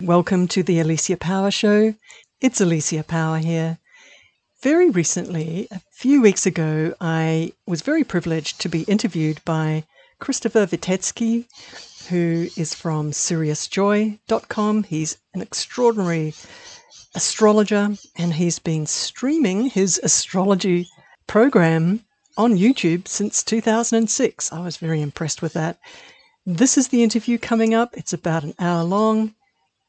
Welcome to the Alicia Power Show. It's Alicia Power here. Very recently, a few weeks ago, I was very privileged to be interviewed by Christopher Witecki, who is from SiriusJoy.com. He's an extraordinary astrologer and he's been streaming his astrology program on YouTube since 2006. I was very impressed with that. This is the interview coming up. It's about an hour long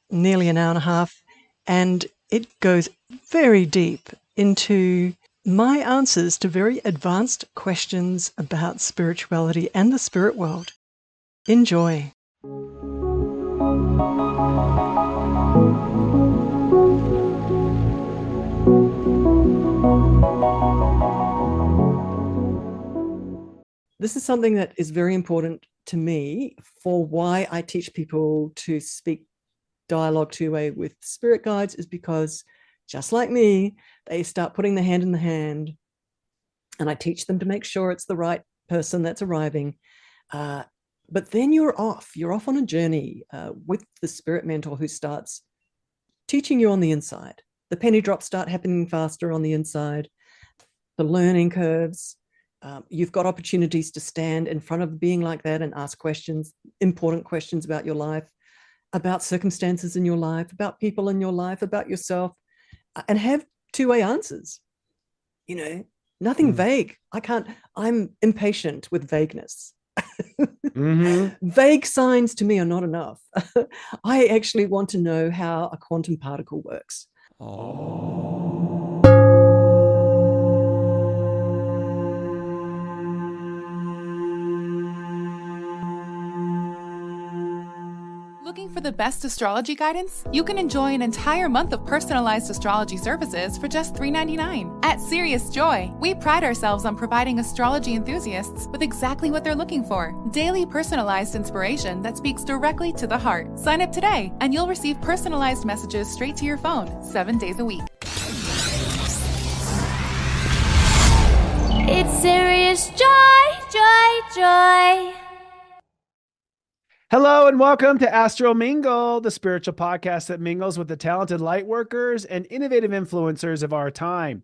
nearly an hour and a half, and it goes very deep into my answers to very advanced questions about spirituality and the spirit world. Enjoy. This is something that is very important to me for why I teach people to speak dialogue two way with spirit guides is because just like me, they start putting the hand in the hand, and I teach them to make sure it's the right person that's arriving. Uh, but then you're off. You're off on a journey uh, with the spirit mentor who starts teaching you on the inside. The penny drops start happening faster on the inside. The learning curves. Um, you've got opportunities to stand in front of being like that and ask questions, important questions about your life about circumstances in your life, about people in your life, about yourself, and have two way answers. You know, nothing mm. vague. I can't, I'm impatient with vagueness. mm-hmm. Vague signs to me are not enough. I actually want to know how a quantum particle works. Oh. For the best astrology guidance? You can enjoy an entire month of personalized astrology services for just $3.99. At Sirius Joy, we pride ourselves on providing astrology enthusiasts with exactly what they're looking for daily personalized inspiration that speaks directly to the heart. Sign up today, and you'll receive personalized messages straight to your phone seven days a week. It's Sirius Joy, Joy, Joy. Hello and welcome to Astro Mingle, the spiritual podcast that mingles with the talented light workers and innovative influencers of our time.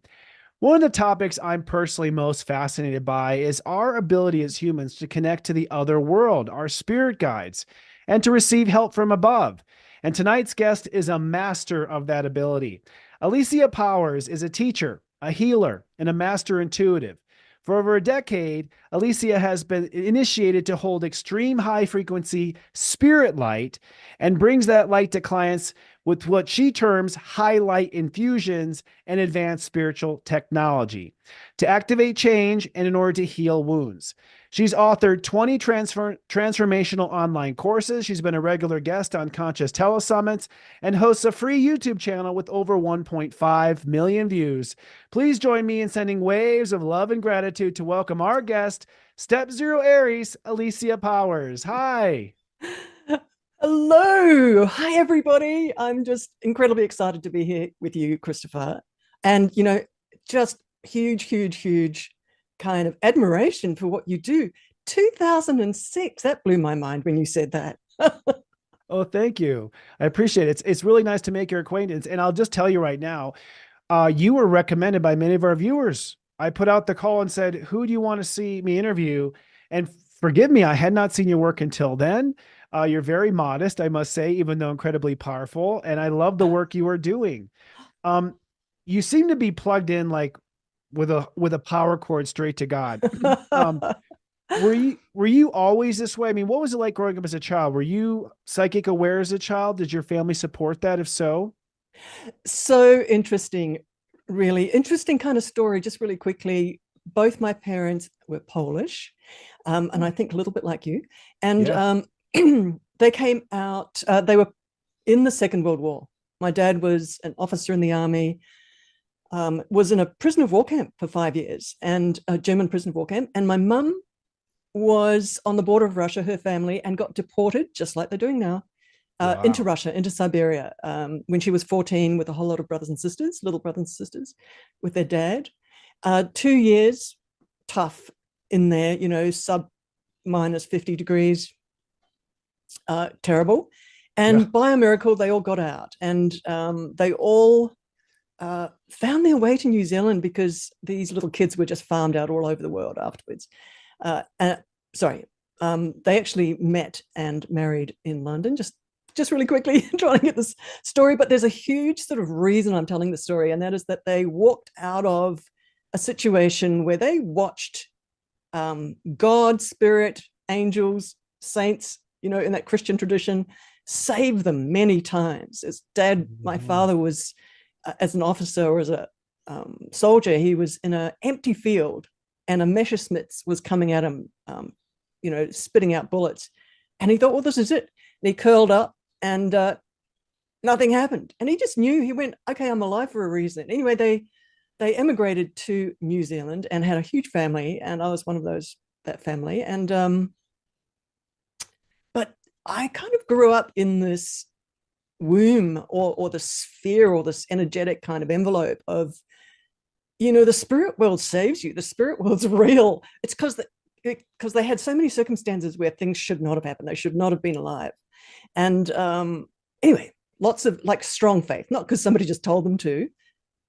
One of the topics I'm personally most fascinated by is our ability as humans to connect to the other world, our spirit guides, and to receive help from above. And tonight's guest is a master of that ability. Alicia Powers is a teacher, a healer, and a master intuitive. For over a decade, Alicia has been initiated to hold extreme high frequency spirit light and brings that light to clients with what she terms highlight infusions and advanced spiritual technology to activate change and in order to heal wounds. She's authored 20 transfer, transformational online courses. She's been a regular guest on Conscious Telesummits and hosts a free YouTube channel with over 1.5 million views. Please join me in sending waves of love and gratitude to welcome our guest, Step Zero Aries, Alicia Powers. Hi. Hello. Hi, everybody. I'm just incredibly excited to be here with you, Christopher. And, you know, just huge, huge, huge kind of admiration for what you do. 2006, that blew my mind when you said that. oh, thank you. I appreciate it. It's, it's really nice to make your acquaintance. And I'll just tell you right now, uh, you were recommended by many of our viewers. I put out the call and said, Who do you want to see me interview? And forgive me, I had not seen your work until then. Uh, you're very modest, I must say, even though incredibly powerful. And I love the work you are doing. Um, you seem to be plugged in like with a with a power cord straight to God. Um, were you were you always this way? I mean, what was it like growing up as a child? Were you psychic aware as a child? Did your family support that? If so, so interesting, really interesting kind of story. Just really quickly, both my parents were Polish, um, and I think a little bit like you, and yeah. um, they came out. Uh, they were in the Second World War. My dad was an officer in the army um, was in a prison of war camp for five years and a German prison of war camp. And my mum was on the border of Russia, her family, and got deported, just like they're doing now, uh, wow. into Russia, into Siberia, um, when she was 14 with a whole lot of brothers and sisters, little brothers and sisters, with their dad. Uh, two years, tough in there, you know, sub minus 50 degrees, uh, terrible. And Yeah. by a miracle, they all got out and um, they all uh, found their way to New Zealand because these little kids were just farmed out all over the world afterwards. Uh, uh, sorry, um, they actually met and married in London. Just, just really quickly trying to get this story, but there's a huge sort of reason I'm telling the story, and that is that they walked out of a situation where they watched um, God, Spirit, angels, saints, you know, in that Christian tradition, save them many times. As dad, my Mhm. father was as an officer or as a um, soldier, he was in an empty field and a Messerschmitt was coming at him, um, you know, spitting out bullets. And he thought, well, this is it. And he curled up and uh, nothing happened. And he just knew, he went, okay, I'm alive for a reason. Anyway, they, they immigrated to New Zealand and had a huge family. And I was one of those, that family. And, um, but I kind of grew up in this womb or, or the sphere or this energetic kind of envelope of, you know, the spirit world saves you. The spirit world's real. It's because because they had so many circumstances where things should not have happened. They should not have been alive. And um, anyway, lots of like strong faith, not because somebody just told them to,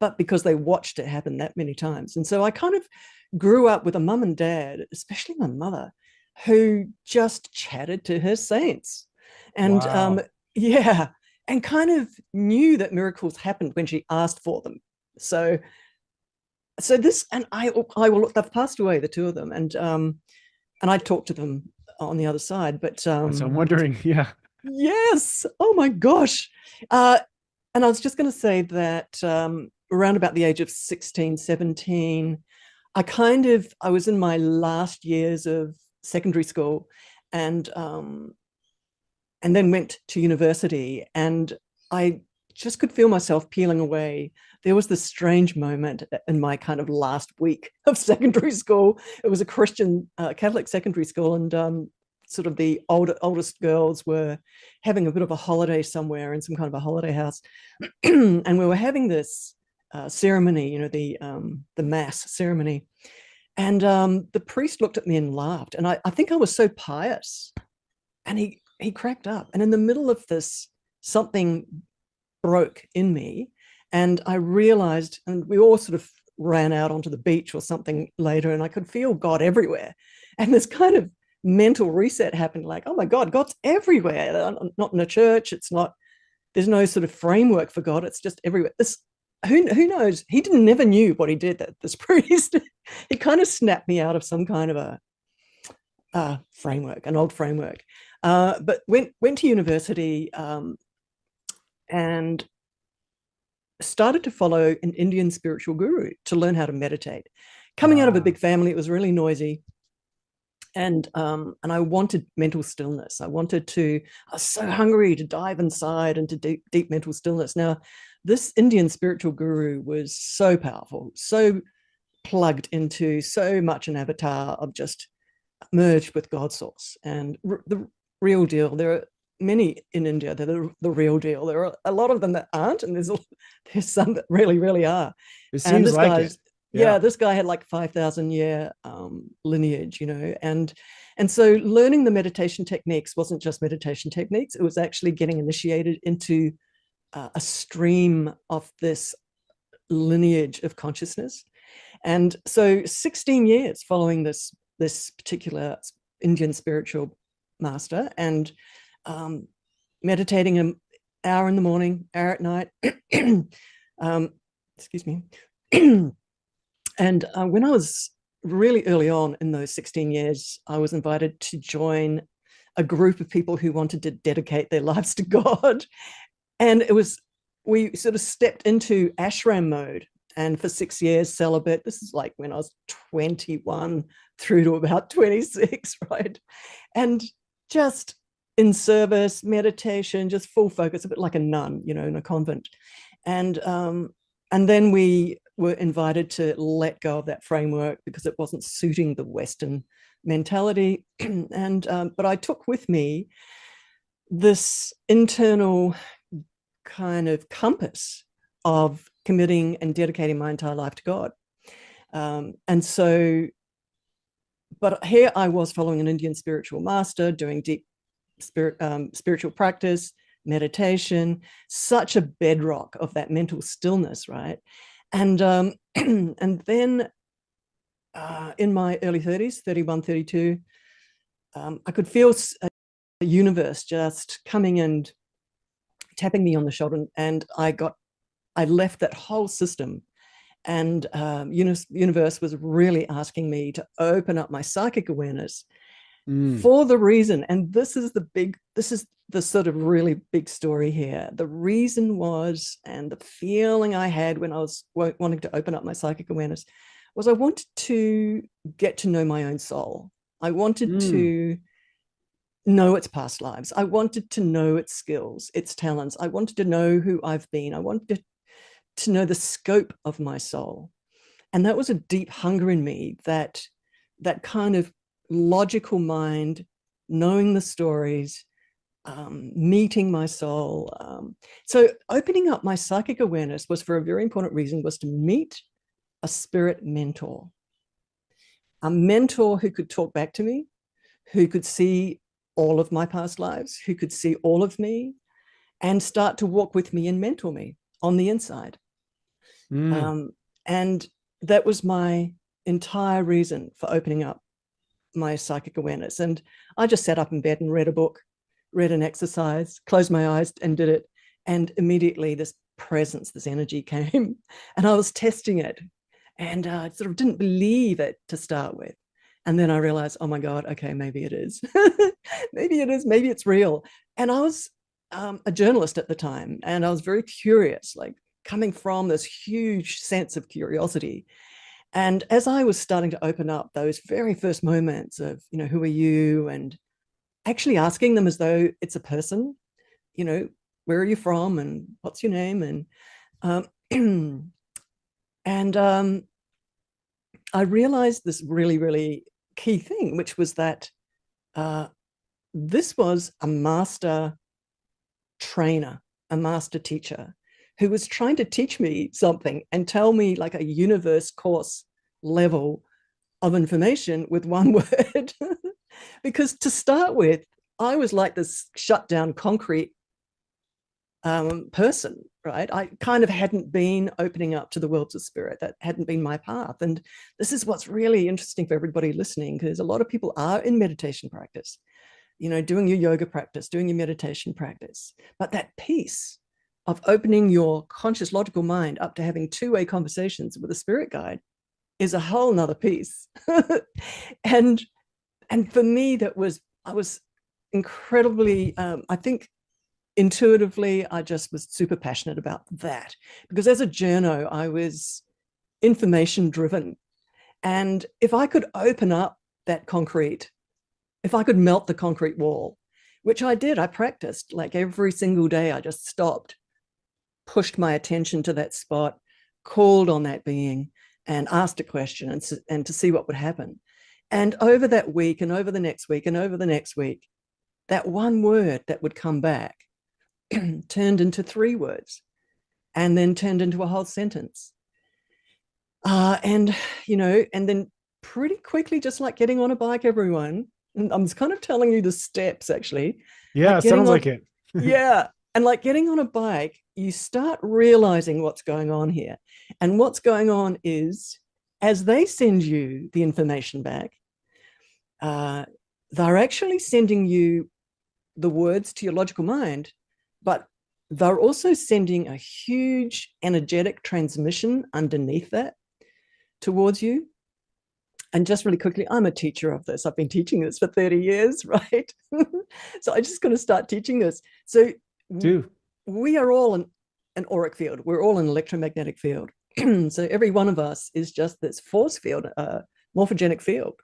but because they watched it happen that many times. And so I kind of grew up with a mum and dad, especially my mother, who just chatted to her saints. And um, yeah, and kind of knew that miracles happened when she asked for them. So so this and I I will they've passed away, the two of them, and um and I talked to them on the other side, but um so I'm wondering, yeah. Yes. Oh my gosh. Uh, and I was just going to say that um, around about the age of 16, 17, I kind of, I was in my last years of secondary school and, um, and then went to university and I just could feel myself peeling away. There was this strange moment in my kind of last week of secondary school. It was a Christian uh, Catholic secondary school, and um, sort of the older, oldest girls were having a bit of a holiday somewhere in some kind of a holiday house, and we were having this uh, ceremony, you know, the um, the mass ceremony, and um, the priest looked at me and laughed, and I, I think I was so pious, and he he cracked up, and in the middle of this, something broke in me, and I realized, and we all sort of ran out onto the beach or something later, and I could feel God everywhere, and this kind of mental reset happened like oh my god god's everywhere. Not in a church. It's not there's no sort of framework for god. It's just everywhere. This who, who knows? He didn't never knew what he did that this priest he kind of snapped me out of some kind of a uh, framework an old framework. Uh, but went went to university um, and started to follow an indian spiritual guru to learn how to meditate. Coming out of a big family it was really noisy and um and i wanted mental stillness. I wanted to i was so hungry to dive inside into deep deep mental stillness. Now this indian spiritual guru was so powerful so plugged into so much an avatar of just merged with god source and the real deal there are many in india that are the real deal there are a lot of them that aren't and there's a, there's some that really really are It and seems this like guy's it. yeah. Yeah. this guy had like 5000 year um, lineage you know and and so learning the meditation techniques wasn't just meditation techniques it was actually getting initiated into uh, a stream of this lineage of consciousness and so 16 years following this this particular indian spiritual master and um, meditating an hour in the morning hour at night um, excuse me and uh, when I was really early on in those 16 years, I was invited to join a group of people who wanted to dedicate their lives to God. And it was, we sort of stepped into ashram mode. And for six years, celibate. This is like when I was 21 through to about 26, right? And just in service, meditation, just full focus, a bit like a nun, you know, in a convent. And um, and then we were invited to let go of that framework because it wasn't suiting the Western mentality. and um, but I took with me this internal kind of compass of committing and dedicating my entire life to God. Um, and so, but here I was following an Indian spiritual master, doing deep spirit um, spiritual practice, meditation, such a bedrock of that mental stillness, right? And um, and then uh, in my early 30s, 31, 32, um, I could feel a, universe just coming and tapping me on the shoulder, and I got, I left that whole system and um, universe was really asking me to open up my psychic awareness mm. for the reason and this is the big this is the sort of really big story here. The reason was and the feeling i had when i was wanting to open up my psychic awareness was i wanted to get to know my own soul. I wanted mm. to know its past lives. I wanted to know its skills its talents. I wanted to know who i've been. I wanted to know the scope of my soul. And that was a deep hunger in me that that kind of logical mind, knowing the stories, um, meeting my soul. Um, so opening up my psychic awareness was for a very important reason, was to meet a spirit mentor. A mentor who could talk back to me, who could see all of my past lives, who could see all of me and start to walk with me and mentor me on the inside. Mm. Um, and that was my entire reason for opening up my psychic awareness. And I just sat up in bed and read a book, read an exercise, closed my eyes and did it. And immediately this presence, this energy came, and I was testing it. And I uh, sort of didn't believe it to start with. And then I realized, oh my God, okay, maybe it is. maybe it is. Maybe it's real. And I was um, a journalist at the time, and I was very curious like, coming from this huge sense of curiosity. And as I was starting to open up those very first moments of, you know, who are you? And actually asking them as though it's a person, you know, where are you from and what's your name? And um, and um, I realized this really, really key thing, which was that uh, this was a master trainer, a master teacher who was trying to teach me something and tell me like a universe course level of information with one word. because to start with, I was like this shut down concrete um, person, right? I kind of hadn't been opening up to the worlds of spirit. That hadn't been my path. And this is what's really interesting for everybody listening, because a lot of people are in meditation practice, you know, doing your yoga practice, doing your meditation practice. But that peace, of opening your conscious logical mind up to having two-way conversations with a spirit guide is a whole nother piece. And and for me that was i was incredibly um, i think intuitively i just was super passionate about that. Because as a journo i was information driven. And if i could open up that concrete if i could melt the concrete wall which i did i practiced like every single day i just stopped pushed my attention to that spot, called on that being, and asked a question and, and to see what would happen. And over that week, and over the next week, and over the next week, that one word that would come back turned into three words and then turned into a whole sentence. Uh, and, you know, and then pretty quickly, just like getting on a bike, everyone, I'm kind of telling you the steps actually. Yeah, like sounds on, like it. yeah. And like getting on a bike, you start realizing what's going on here. And what's going on is as they send you the information back, uh, they're actually sending you the words to your logical mind, but they're also sending a huge energetic transmission underneath that towards you. And just really quickly, I'm a teacher of this. I've been teaching this for 30 years, right? so I'm just going to start teaching this. So do we are all an, an auric field. We're all an electromagnetic field. so every one of us is just this force field, a uh, morphogenic field.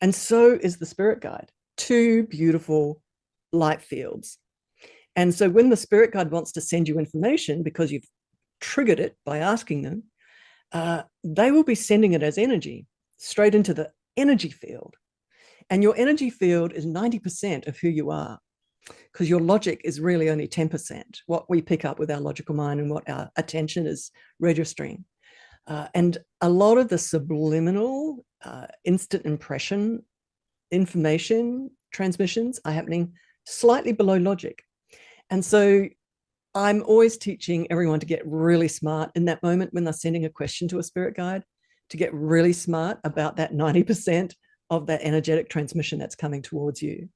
And so is the spirit guide, two beautiful light fields. And so when the spirit guide wants to send you information because you've triggered it by asking them, uh, they will be sending it as energy straight into the energy field. And your energy field is 90% of who you are because your logic is really only 10%, what we pick up with our logical mind and what our attention is registering. Uh, and a lot of the subliminal uh, instant impression information transmissions are happening slightly below logic. And so I'm always teaching everyone to get really smart in that moment when they're sending a question to a spirit guide, to get really smart about that 90% of that energetic transmission that's coming towards you,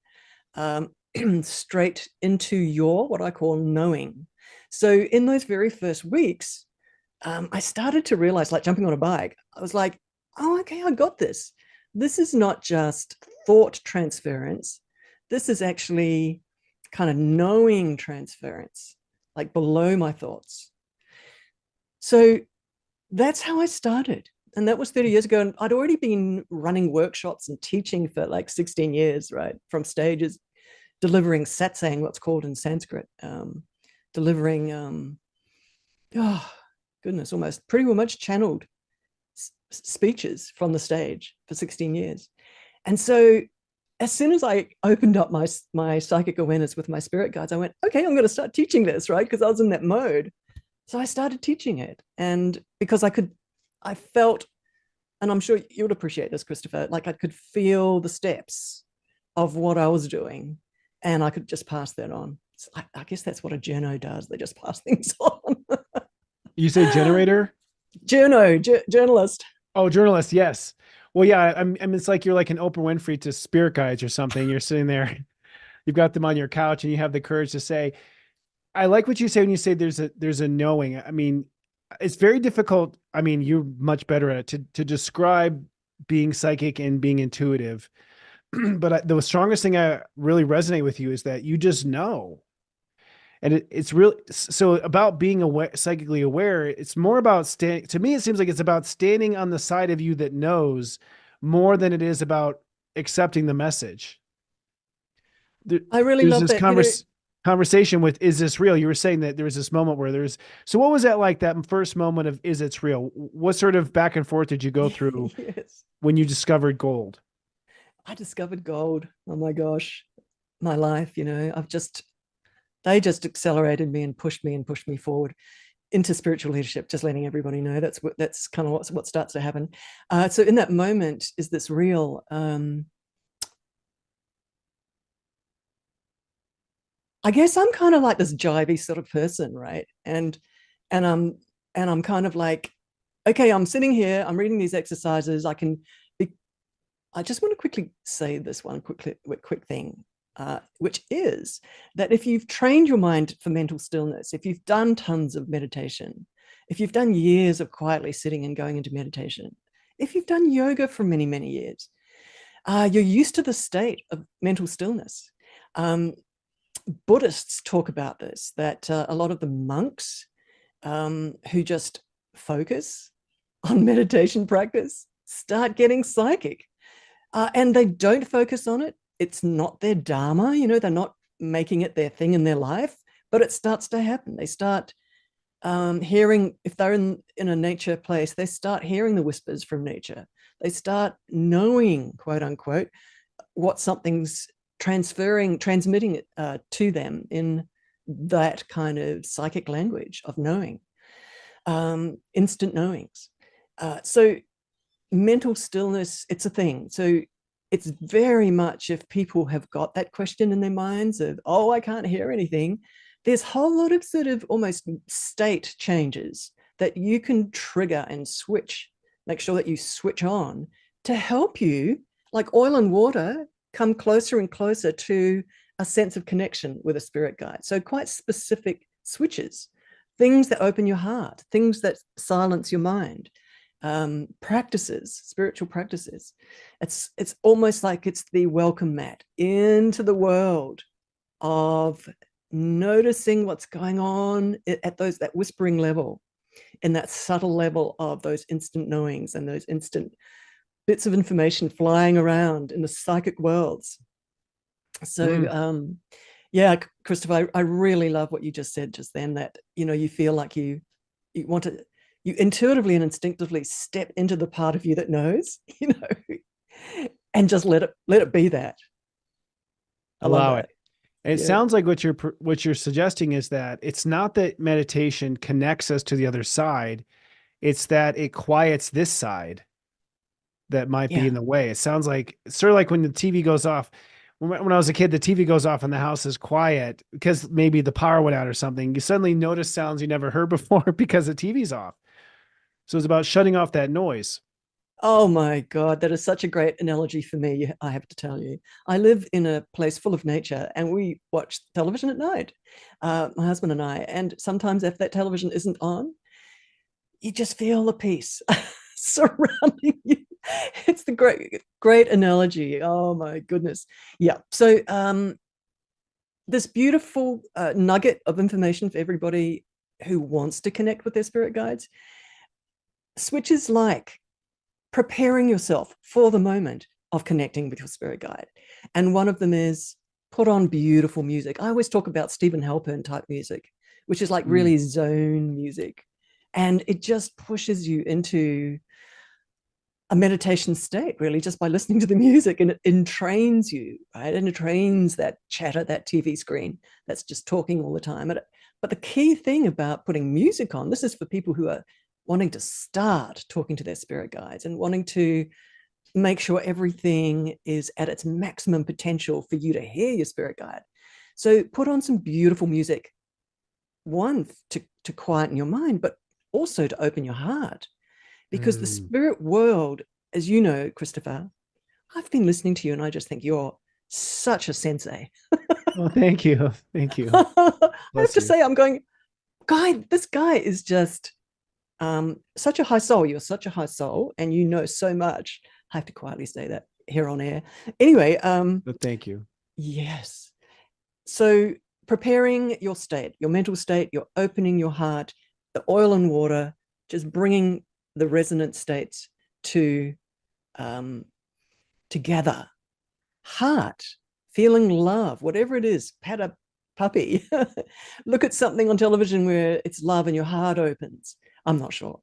um, straight into your what I call knowing. So in those very first weeks, um, I started to realize, like jumping on a bike, I was like, oh, okay, I got this. This is not just thought transference. This is actually kind of knowing transference like below my thoughts. So that's how I started. And that was 30 years ago. And I'd already been running workshops and teaching for like 16 years, right? From stages, delivering satsang, what's called in Sanskrit, um, delivering, um, oh, goodness, almost pretty much channeled speeches from the stage for 16 years. And so as soon as I opened up my my psychic awareness with my spirit guides, I went, okay, I'm going to start teaching this, right? Because I was in that mode. So I started teaching it, and because I could, I felt, and I'm sure you would appreciate this, Christopher. Like I could feel the steps of what I was doing, and I could just pass that on. So I, I guess that's what a journo does. They just pass things on. you say generator? Journo, journalist. Oh, journalist. Yes. Well, yeah, I mean, it's like you're like an Oprah Winfrey to spirit guides or something. You're sitting there, you've got them on your couch, and you have the courage to say, "I like what you say when you say there's a there's a knowing." I mean, it's very difficult. I mean, you're much better at it to to describe being psychic and being intuitive. but I, the strongest thing I really resonate with you is that you just know and it, it's really so about being aware psychically aware it's more about standing to me it seems like it's about standing on the side of you that knows more than it is about accepting the message there, i really love this that. Converse, you know, conversation with is this real you were saying that there was this moment where there's so what was that like that first moment of is it's real what sort of back and forth did you go through yes. when you discovered gold i discovered gold. Oh my gosh. My life you know i've just they just accelerated me and pushed me and pushed me forward into spiritual leadership just letting everybody know that's what that's kind of what, what starts to happen. Uh, so in that moment is this real um, i guess i'm kind of like this jivey sort of person right? And and i'm and i'm kind of like okay i'm sitting here i'm reading these exercises i can i just want to quickly say this one quickly quick thing uh, which is that if you've trained your mind for mental stillness, if you've done tons of meditation, if you've done years of quietly sitting and going into meditation, if you've done yoga for many, many years, uh, you're used to the state of mental stillness. Um, Buddhists talk about this, that uh, a lot of the monks um, who just focus on meditation practice start getting psychic. Uh, and they don't focus on it. It's not their dharma you know they're not making it their thing in their life but it starts to happen. They start um, hearing if they're in in a nature place they start hearing the whispers from nature. They start knowing quote unquote what something's transferring transmitting it uh, to them in that kind of psychic language of knowing um, instant knowings. Uh, so mental stillness it's a thing so it's very much if people have got that question in their minds of, oh, I can't hear anything, there's a whole lot of sort of almost state changes that you can trigger and switch, make sure that you switch on to help you, like oil and water, come closer and closer to a sense of connection with a spirit guide. So, quite specific switches, things that open your heart, things that silence your mind um, practices, spiritual practices. It's it's almost like it's the welcome mat into the world of noticing what's going on at those that whispering level, in that subtle level of those instant knowings and those instant bits of information flying around in the psychic worlds. So mm. um, yeah, Christopher, I, I really love what you just said just then. That you know you feel like you you want to you intuitively and instinctively step into the part of you that knows, you know, and just let it let it be that. I Allow it. It yeah. sounds like what you're what you're suggesting is that it's not that meditation connects us to the other side, it's that it quiets this side that might yeah. be in the way. It sounds like sort of like when the TV goes off. when, when I was a kid, the TV goes off and the house is quiet because maybe the power went out or something. You suddenly notice sounds you never heard before because the TV's off. So it's about shutting off that noise. Oh my God, that is such a great analogy for me. I have to tell you, I live in a place full of nature and we watch television at night, uh, my husband and I. And sometimes, if that television isn't on, you just feel the peace surrounding you. It's the great, great analogy. Oh my goodness. Yeah. So, um, this beautiful uh, nugget of information for everybody who wants to connect with their spirit guides switches like preparing yourself for the moment of connecting with your spirit guide. And one of them is put on beautiful music. I always talk about Steven Halpern type music, which is like Mm. really zone music. And it just pushes you into a meditation state, really, just by listening to the music and it entrains you, right? And it trains that chatter, that TV screen that's just talking all the time. But the key thing about putting music on, this is for people who are wanting to start talking to their spirit guides and wanting to make sure everything is at its maximum potential for you to hear your spirit guide. So put on some beautiful music, one to, to quieten your mind, but also to open your heart. Because the Mm. spirit world, as you know, Christopher, I've been listening to you and I just think you're such a sensei. Oh, thank you. Thank you. I have Bless to you. say, I'm going, guy, this guy is just um, such a high soul. You're such a high soul, and you know so much. I have to quietly say that here on air. Anyway, um, But thank you. yes. So preparing your state, your mental state, you're opening your heart, the oil and water, just bringing the resonant states to um, together. Heart, feeling love, whatever it is, pat a puppy. Look at something on television where it's love and your heart opens. I'm not sure.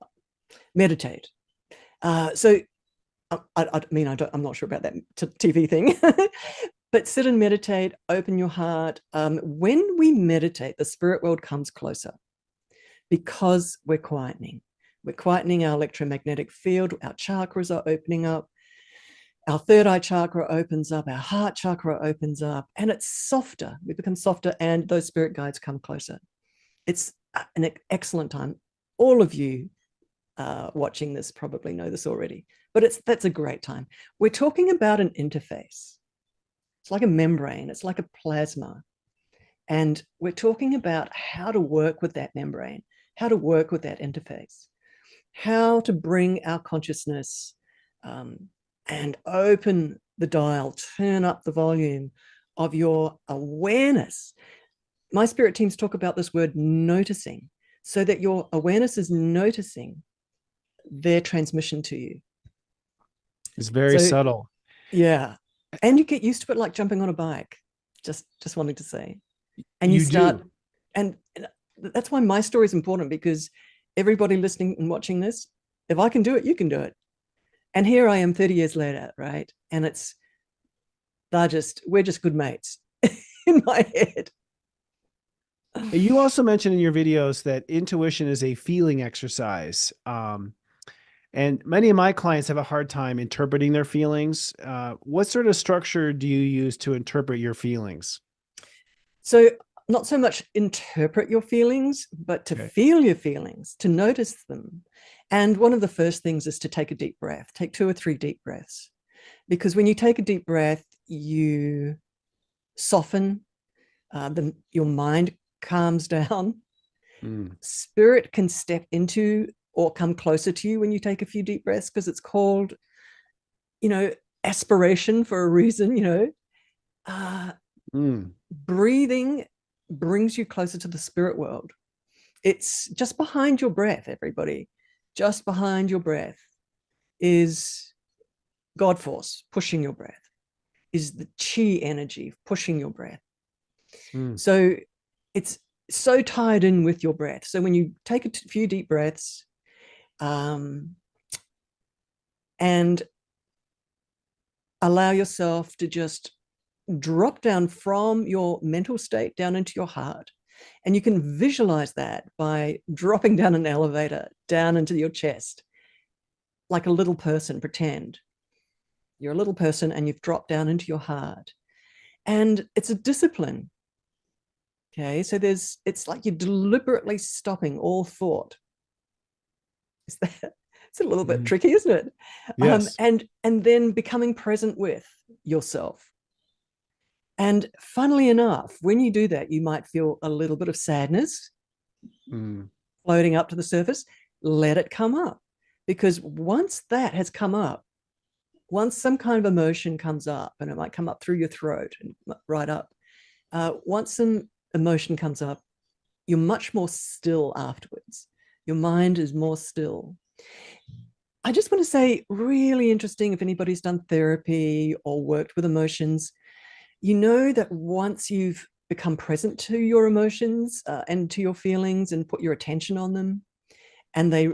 Meditate. Uh, so, I, I, I mean, I don't, I'm not sure about that t- TV thing, but sit and meditate, open your heart. Um, when we meditate, the spirit world comes closer because we're quietening. We're quietening our electromagnetic field, our chakras are opening up our third eye chakra opens up, our heart chakra opens up, and it's softer. We become softer, and those spirit guides come closer. It's an excellent time. All of you uh, watching this probably know this already, but it's that's a great time. We're talking about an interface. It's like a membrane. It's like a plasma, and we're talking about how to work with that membrane, how to work with that interface, how to bring our consciousness. Um, and open the dial, turn up the volume of your awareness. My spirit teams talk about this word noticing, so that your awareness is noticing their transmission to you. It's very So- subtle. Yeah. And you get used to it like jumping on a bike, just just wanting to say. And you, You start do. and and that's why my story is important because everybody listening and watching this, if I can do it, you can do it. And here I am 30 years later, right? And it's they're just we're just good mates in my head. You also mentioned in your videos that intuition is a feeling exercise. Um, and many of my clients have a hard time interpreting their feelings. Uh, what sort of structure do you use to interpret your feelings? So not so much interpret your feelings, but to Okay. feel your feelings, to notice them. And one of the first things is to take a deep breath, take two or three deep breaths. Because when you take a deep breath, you soften, uh, the, your mind calms down, Mm, spirit can step into or come closer to you when you take a few deep breaths because it's called you know aspiration for a reason you know? Uh, mm. breathing brings you closer to the spirit world. It's just behind your breath everybody. Just behind your breath is god force pushing your breath is the chi energy pushing your breath. Mm. so it's so tied in with your breath. So when you take a few deep breaths um, and allow yourself to just drop down from your mental state down into your heart. And you can visualize that by dropping down an elevator down into your chest, like a little person, pretend you're a little person and you've dropped down into your heart and it's a discipline. Okay, so there's it's like you're deliberately stopping all thought. Is that it's a little bit Mhm. tricky, isn't it? Um, Yes. and and then becoming present with yourself. And funnily enough, when you do that, you might feel a little bit of sadness Mm. floating up to the surface. Let it come up. Because once that has come up, once some kind of emotion comes up, and it might come up through your throat and right up, uh, once some emotion comes up, you're much more still afterwards. Your mind is more still. I just want to say, really interesting if anybody's done therapy or worked with emotions, you know that once you've become present to your emotions uh, and to your feelings and put your attention on them, and they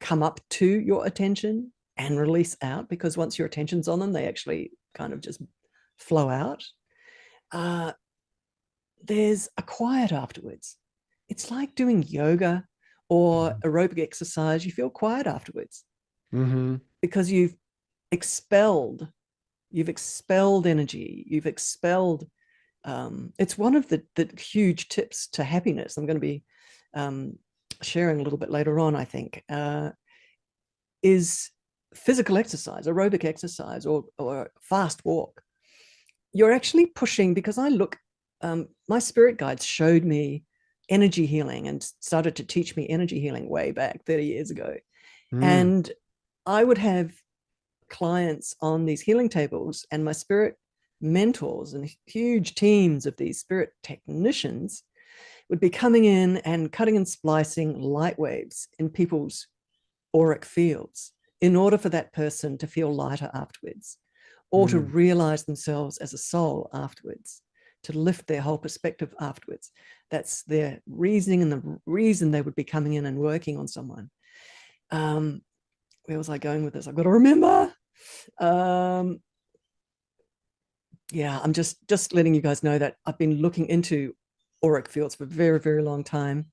come up to your attention and release out, because once your attention's on them, they actually kind of just flow out. Uh, there's a quiet afterwards. It's like doing yoga or Mhm. aerobic exercise. You feel quiet afterwards hmm because you've expelled you've expelled energy you've expelled um, it's one of the, the huge tips to happiness i'm going to be um, sharing a little bit later on i think uh, is physical exercise aerobic exercise or, or fast walk you're actually pushing because i look um, my spirit guides showed me energy healing and started to teach me energy healing way back 30 years ago Mm. and I would have clients on these healing tables, and my spirit mentors and huge teams of these spirit technicians would be coming in and cutting and splicing light waves in people's auric fields in order for that person to feel lighter afterwards or to Mm. realize themselves as a soul afterwards to lift their whole perspective afterwards. That's their reasoning and the reason they would be coming in and working on someone. Um where was i going with this? I've got to remember. Um yeah i'm just just letting you guys know that i've been looking into auric fields for a very very long time.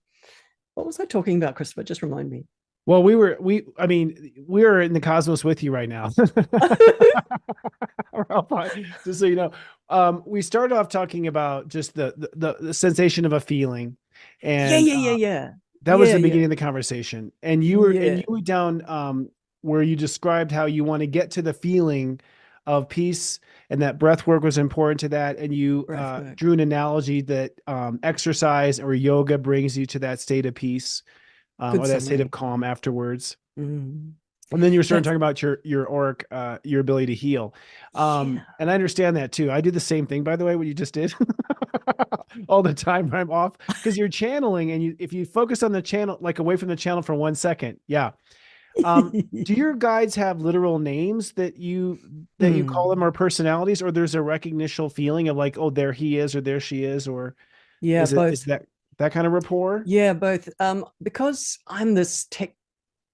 What was i talking about christopher? Just remind me. Well, we were we I mean, we are in the cosmos with you right now. Just so you know. Um, we started off talking about just the the, the, the sensation of a feeling. And yeah yeah yeah uh, yeah that was Yeah, the yeah. beginning of the conversation. And you were Yeah. and you went down um where you described how you want to get to the feeling of peace and that breath work was important to that. And you uh, drew an analogy that um, exercise or yoga brings you to that state of peace um, or that state of calm afterwards. Mm. And then you were starting talking about your your auric, uh, your ability to heal. Um, Yeah. and I understand that too. I do the same thing, by the way, what you just did all the time when I'm off because you're channeling, and you if you focus on the channel, like away from the channel for one second, yeah. Um, do your guides have literal names that you that you call Hmm. them or personalities, or there's a recognitional feeling of like, oh, there he is, or there she is, or yeah is it is that that kind of rapport? Yeah, both. Um, because I'm this tech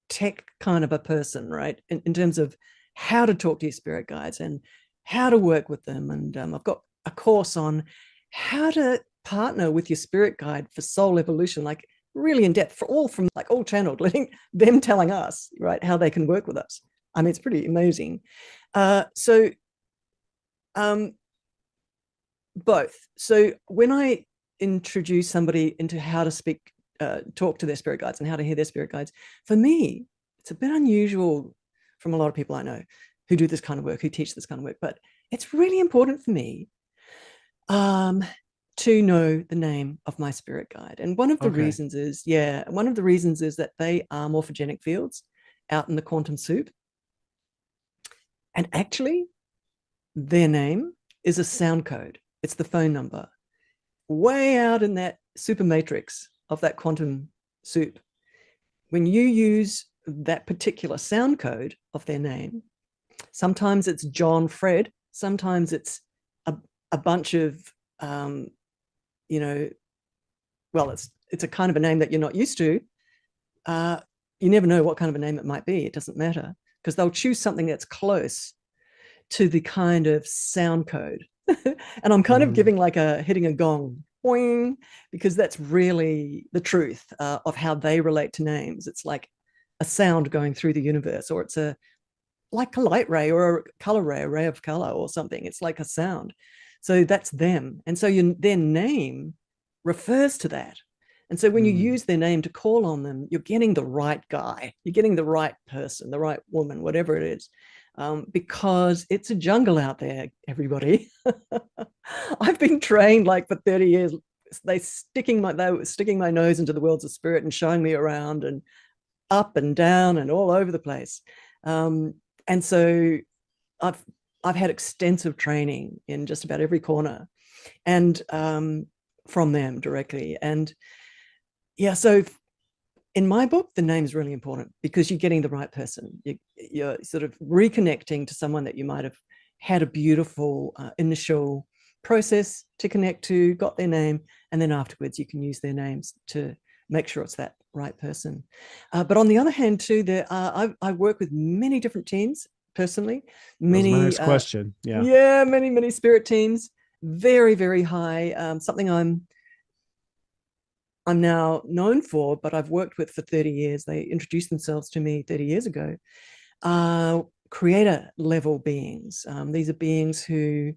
tech kind of a person, right? In, in terms of how to talk to your spirit guides and how to work with them. And um, I've got a course on how to partner with your spirit guide for soul evolution, like really in depth, for all from like all channeled, letting them telling us, right, how they can work with us. I mean, it's pretty amazing. Uh, so um both. So when I introduce somebody into how to speak, uh, talk to their spirit guides and how to hear their spirit guides, for me, it's a bit unusual from a lot of people I know who do this kind of work, who teach this kind of work, but it's really important for me um, to know the name of my spirit guide. And one of the Okay. reasons is, yeah, one of the reasons is that they are morphogenic fields out in the quantum soup. And actually, their name is a sound code. It's the phone number. Way out in that super matrix of that quantum soup. When you use that particular sound code of their name, sometimes it's John Fred, sometimes it's a, a bunch of um, you know, well, it's it's a kind of a name that you're not used to. Uh, you never know what kind of a name it might be. It doesn't matter because they'll choose something that's close to the kind of sound code. and I'm kind Mm. of giving like a hitting a gong, boing, because that's really the truth uh, of how they relate to names. It's like a sound going through the universe, or it's a like a light ray or a color ray, a ray of color or something. It's like a sound. So that's them. And so your, their name refers to that. And so when you Mm. use their name to call on them, you're getting the right guy, you're getting the right person, the right woman, whatever it is, um, because it's a jungle out there, everybody. I've been trained like for 30 years. They sticking my they were sticking my nose into the worlds of spirit and showing me around and up and down and all over the place. Um, and so I've I've had extensive training in just about every corner, and um, from them directly. And yeah, so in my book, the name is really important because you're getting the right person. You, you're sort of reconnecting to someone that you might have had a beautiful uh, initial process to connect to, got their name, and then afterwards you can use their names to make sure it's that right person. Uh, but on the other hand, too, there are, I, I work with many different teams personally. Many uh, question. Yeah. yeah, many, many spirit teams, very, very high. Um, something I'm I'm now known for, but I've worked with for 30 years. They introduced themselves to me 30 years ago. Uh, creator level beings. Um, these are beings who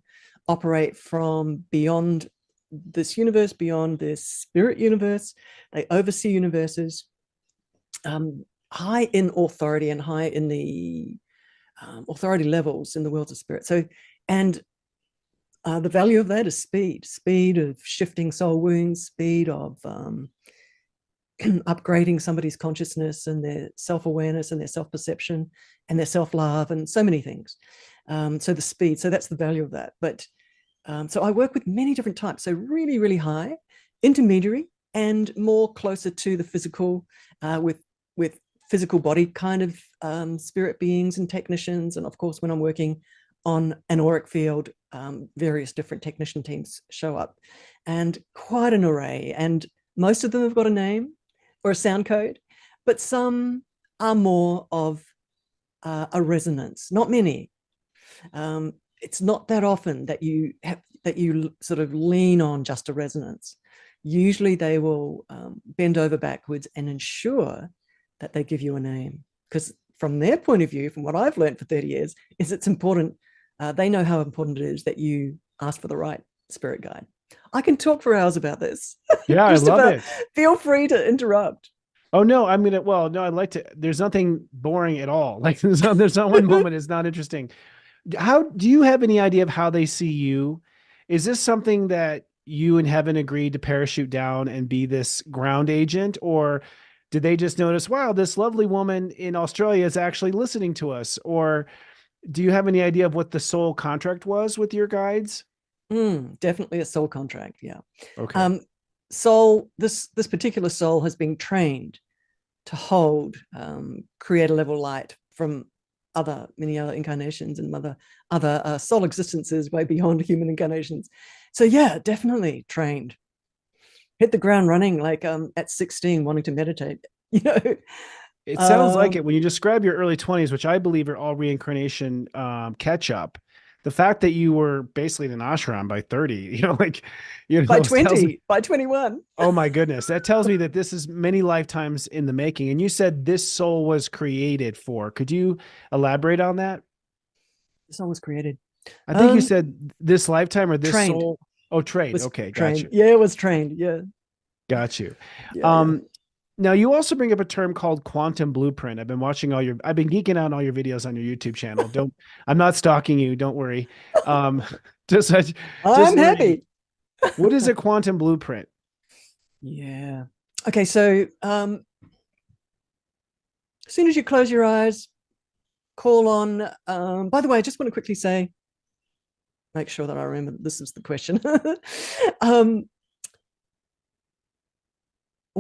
operate from beyond this universe, beyond this spirit universe. They oversee universes, um, high in authority and high in the um, authority levels in the worlds of spirit. So, and uh, the value of that is speed, speed of shifting soul wounds, speed of um, upgrading somebody's consciousness and their self awareness and their self perception and their self love and so many things. Um, so, the speed, so that's the value of that. But um, so I work with many different types. So, really, really high, intermediary, and more closer to the physical uh, with with physical body kind of um, spirit beings and technicians. And of course, when I'm working on an auric field, um, various different technician teams show up and quite an array. And most of them have got a name or a sound code, but some are more of uh, a resonance, not many. Um, it's not that often that you have that you sort of lean on just a resonance. Usually they will um, bend over backwards and ensure that they give you a name because from their point of view, from what I've learned for 30 years, is it's important. Uh, they know how important it is that you ask for the right spirit guide. I can talk for hours about this. Yeah, I love about- it. Feel free to interrupt. Oh no, I'm gonna. Well, no, I'd like to. There's nothing boring at all. Like there's not, there's not one moment is not interesting. How do you have any idea of how they see you? Is this something that you and Heaven agreed to parachute down and be this ground agent, or did they just notice, wow, this lovely woman in Australia is actually listening to us? Or do you have any idea of what the soul contract was with your guides? Mm, definitely a soul contract. Yeah. Okay. Um, soul. This this particular soul has been trained to hold um, creator level light from other many other incarnations and other other uh, soul existences way beyond human incarnations. So yeah, definitely trained. Hit the ground running like um, at 16, wanting to meditate. You know, It sounds like Um, it when you describe your early 20s, which I believe are all reincarnation um, catch up. The fact that you were basically in an ashram by 30, you know, like, you know, by tells me- 20, by 21. oh my goodness. That tells me that this is many lifetimes in the making. And you said this soul was created for. Could you elaborate on that? The soul was created. I think you Um, said this lifetime or this trained. soul. Oh, trade. Was Okay. Got trained. you. Yeah, it was trained. Yeah. Got you. yeah. Um, now you also bring up a term called quantum blueprint. I've been watching all your, I've been geeking out on all your videos on your YouTube channel. Don't, I'm not stalking you. Don't worry. Um, just, I- I'm happy. what is a quantum blueprint? Yeah. Okay. So, um, as soon as you close your eyes, call on. Um, by the way, I just want to quickly say, make sure that I remember this is the question. um,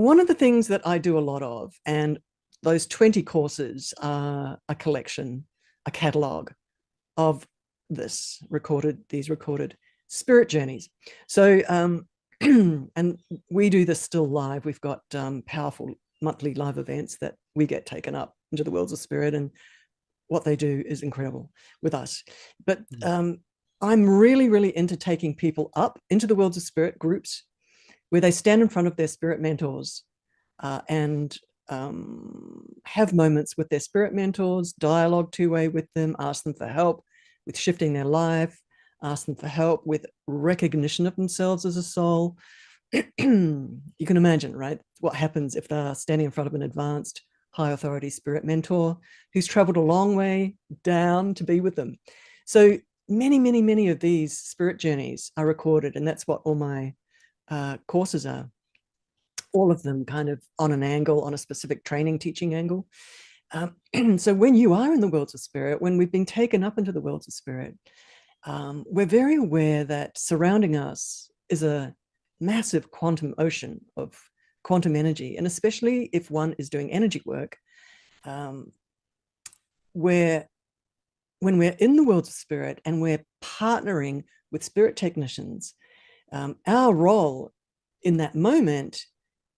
one of the things that I do a lot of, and those 20 courses are a collection, a catalog of this recorded, these recorded spirit journeys. So, um, and we do this still live. We've got um, powerful monthly live events that we get taken up into the worlds of spirit, and what they do is incredible with us. But Mm. um, I'm really, really into taking people up into the worlds of spirit groups where they stand in front of their spirit mentors uh, and um, have moments with their spirit mentors, dialogue two way with them, ask them for help with shifting their life, ask them for help with recognition of themselves as a soul. you can imagine, right? What happens if they're standing in front of an advanced high authority spirit mentor who's traveled a long way down to be with them. So many, many, many of these spirit journeys are recorded, and that's what all my uh, courses are. All of them kind of on an angle, on a specific training teaching angle. Um, so when you are in the worlds of spirit, when we've been taken up into the worlds of spirit, um, we're very aware that surrounding us is a massive quantum ocean of quantum energy. And especially if one is doing energy work, um, where when we're in the world of spirit and we're partnering with spirit technicians, um, our role in that moment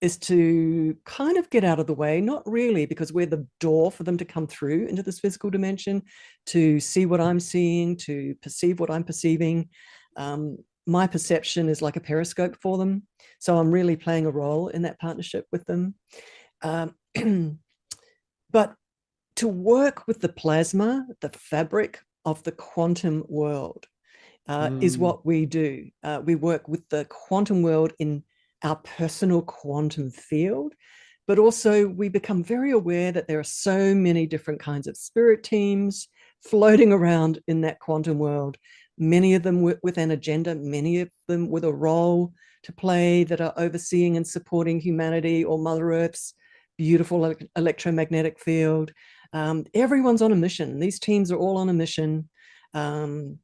is to kind of get out of the way, not really because we're the door for them to come through into this physical dimension, to see what I'm seeing, to perceive what I'm perceiving. Um, my perception is like a periscope for them. So I'm really playing a role in that partnership with them. Um, but to work with the plasma, the fabric of the quantum world, uh, mm. is what we do. Uh, we work with the quantum world in our personal quantum field, but also we become very aware that there are so many different kinds of spirit teams floating around in that quantum world, many of them with, with an agenda, many of them with a role to play that are overseeing and supporting humanity or Mother Earth's beautiful electromagnetic field. Um, everyone's on a mission. These teams are all on a mission, um,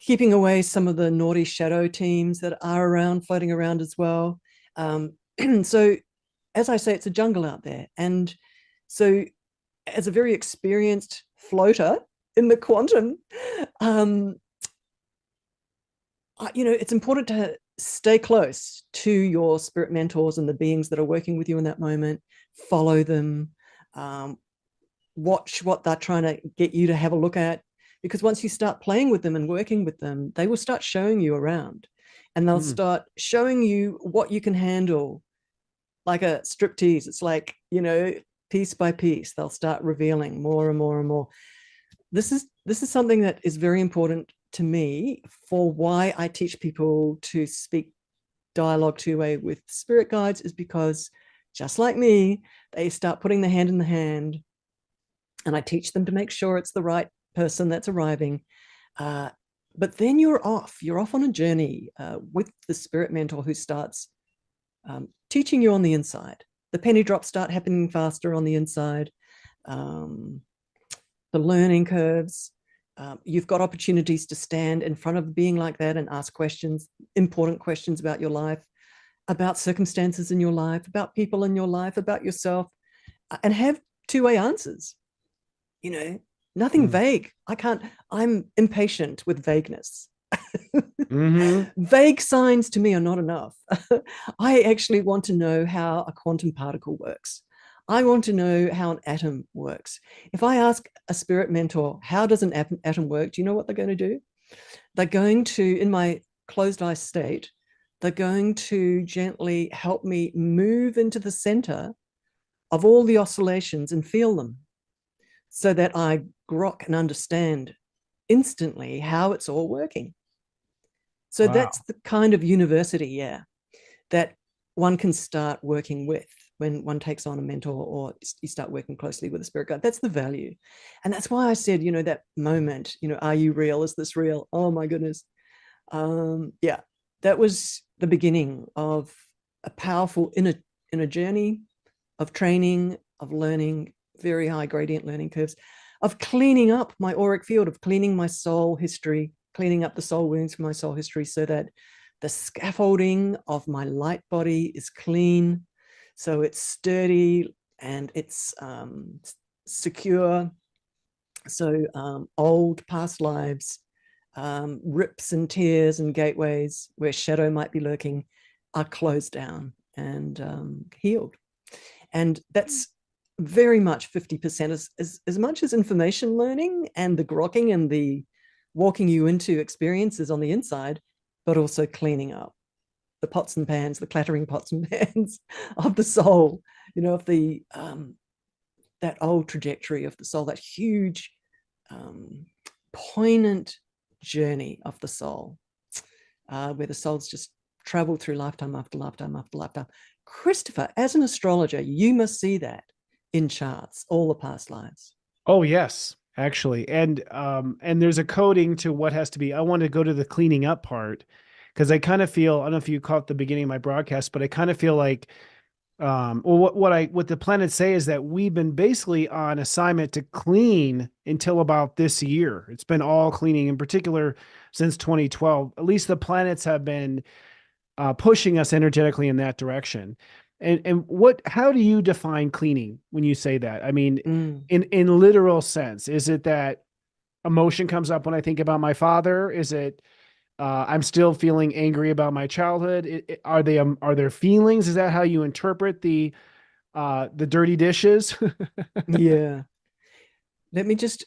keeping away some of the naughty shadow teams that are around, floating around as well. Um, so, as I say, it's a jungle out there. And so, as a very experienced floater in the quantum, um, you know, it's important to stay close to your spirit mentors and the beings that are working with you in that moment. Follow them, um, watch what they're trying to get you to have a look at. Because once you start playing with them and working with them, they will start showing you around and they'll mm. start showing you what you can handle like a strip tease. It's like, you know, piece by piece, they'll start revealing more and more and more. This is this is something that is very important to me for why I teach people to speak dialogue two way with spirit guides is because just like me, they start putting the hand in the hand and I teach them to make sure it's the right person that's arriving. Uh, but then you're off, you're off on a journey uh, with the spirit mentor who starts um, teaching you on the inside. The penny drops start happening faster on the inside. Um, the learning curves, um, you've got opportunities to stand in front of being like that and ask questions, important questions about your life, about circumstances in your life, about people in your life, about yourself, and have two way answers. You know, nothing mm. vague. I can't, I'm impatient with vagueness. mm-hmm. Vague signs to me are not enough. I actually want to know how a quantum particle works. I want to know how an atom works. If I ask a spirit mentor, how does an atom work? Do you know what they're going to do? They're going to, in my closed eye state, they're going to gently help me move into the center of all the oscillations and feel them so that I grok and understand instantly how it's all working. So wow. that's the kind of university, yeah, that one can start working with when one takes on a mentor or you start working closely with a spirit guide. That's the value. And that's why I said, you know, that moment, you know, are you real? Is this real? Oh my goodness. Um, yeah, that was the beginning of a powerful inner inner journey of training, of learning, very high gradient learning curves, of cleaning up my auric field, of cleaning my soul history, cleaning up the soul wounds from my soul history so that the scaffolding of my light body is clean so it's sturdy and it's um, secure. So um, old past lives, um, rips and tears and gateways where shadow might be lurking are closed down and um, healed. And that's very much 50% as, as, as much as information learning and the grokking and the walking you into experiences on the inside, but also cleaning up the pots and pans, the clattering pots and pans of the soul, you know, of the um, that old trajectory of the soul, that huge, um, poignant journey of the soul, uh, where the soul's just traveled through lifetime after lifetime after lifetime. Christopher, as an astrologer, you must see that in charts, all the past lives. Oh yes, actually, and um, and there's a coding to what has to be. I want to go to the cleaning up part because I kind of feel I don't know if you caught the beginning of my broadcast, but I kind of feel like um well what, what i what the planets say is that we've been basically on assignment to clean until about this year it's been all cleaning in particular since 2012 at least the planets have been uh, pushing us energetically in that direction and and what how do you define cleaning when you say that i mean Mm. in in literal sense is it that emotion comes up when i think about my father is it uh, i'm still feeling angry about my childhood It- it- are they um, are there feelings is that how you interpret the uh the dirty dishes yeah. Let me just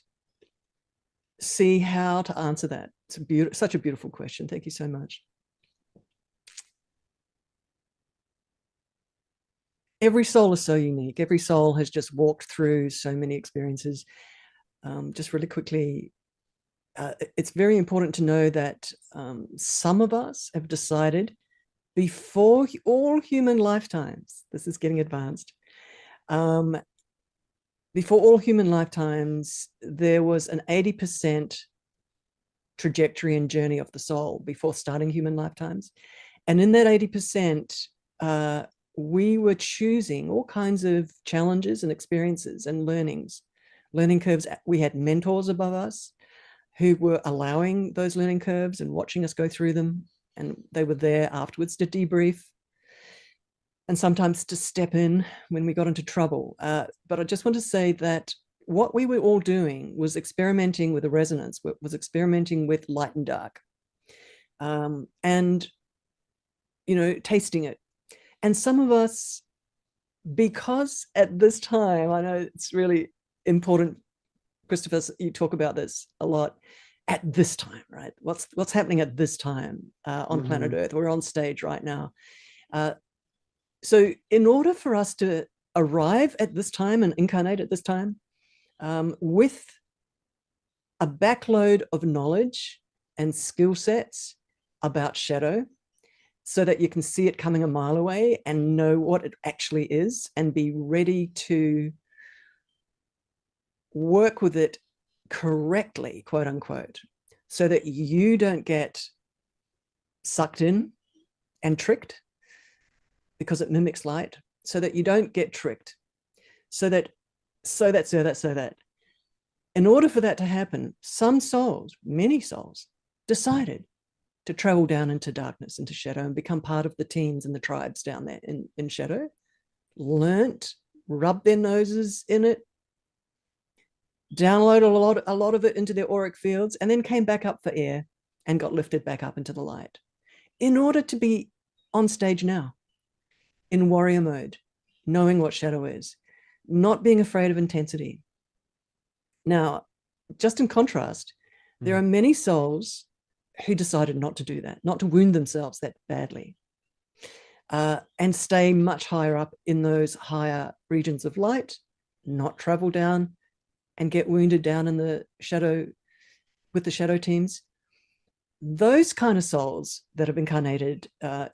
see how to answer that. It's a beautiful, such a beautiful question. Thank you so much. Every soul is so unique. Every soul has just walked through so many experiences. Um, just really quickly, uh, it's very important to know that um, some of us have decided before all human lifetimes, this is getting advanced, um, before all human lifetimes, there was an 80% trajectory and journey of the soul before starting human lifetimes. And in that 80%, uh, we were choosing all kinds of challenges and experiences and learnings, learning curves. We had mentors above us who were allowing those learning curves and watching us go through them. And they were there afterwards to debrief and sometimes to step in when we got into trouble. Uh, but I just want to say that what we were all doing was experimenting with the resonance, was experimenting with light and dark, um, and you know, tasting it. And some of us, because at this time, I know it's really important, Christopher. You talk about this a lot. At this time, right? What's what's happening at this time uh, on planet Earth? We're on stage right now. Uh, so in order for us to arrive at this time and incarnate at this time um, with a backload of knowledge and skill sets about shadow so that you can see it coming a mile away and know what it actually is and be ready to work with it correctly quote unquote so that you don't get sucked in and tricked because it mimics light so that you don't get tricked so that so that so that so that. In order for that to happen some souls many souls decided to travel down into darkness into shadow and become part of the teams and the tribes down there in, in shadow learnt rubbed their noses in it downloaded a lot a lot of it into their auric fields and then came back up for air and got lifted back up into the light in order to be on stage now in warrior mode, knowing what shadow is, not being afraid of intensity. Now, just in contrast, there Mhm. are many souls who decided not to do that, not to wound themselves that badly, uh, and stay much higher up in those higher regions of light, not travel down and get wounded down in the shadow with the shadow teams. Those kind of souls that have incarnated uh,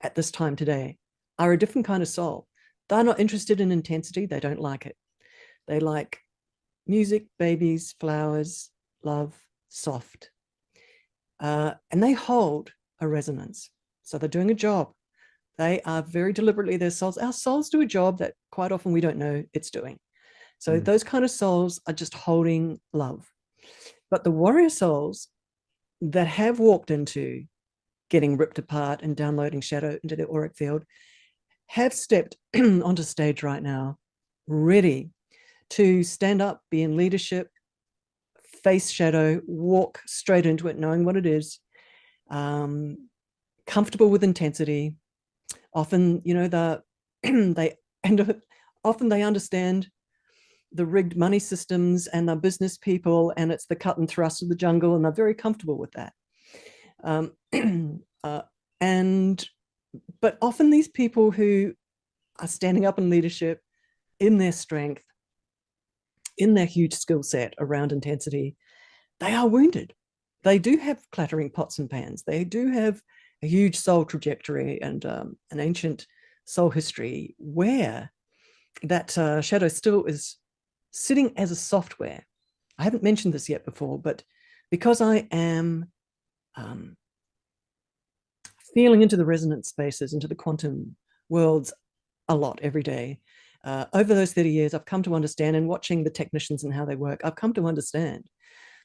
at this time today are a different kind of soul. They're not interested in intensity, they don't like it. They like music, babies, flowers, love, soft. Uh, and they hold a resonance. So they're doing a job. They are very deliberately their souls. Our souls do a job that quite often we don't know it's doing. So Mm. those kind of souls are just holding love. But the warrior souls that have walked into getting ripped apart and downloading shadow into their auric field have stepped onto stage right now, ready to stand up, be in leadership, face shadow, walk straight into it, knowing what it is, um, comfortable with intensity. Often, you know, the they often they understand the rigged money systems and the business people, and it's the cut and thrust of the jungle, and they're very comfortable with that. Um, uh, and but often these people who are standing up in leadership in their strength in their huge skill set around intensity they are wounded they do have clattering pots and pans. They do have a huge soul trajectory and um, an ancient soul history where that uh, shadow still is sitting as a software. I haven't mentioned this yet before, but because I am um, feeling into the resonance spaces, into the quantum worlds a lot every day, uh, over those 30 years, I've come to understand and watching the technicians and how they work, I've come to understand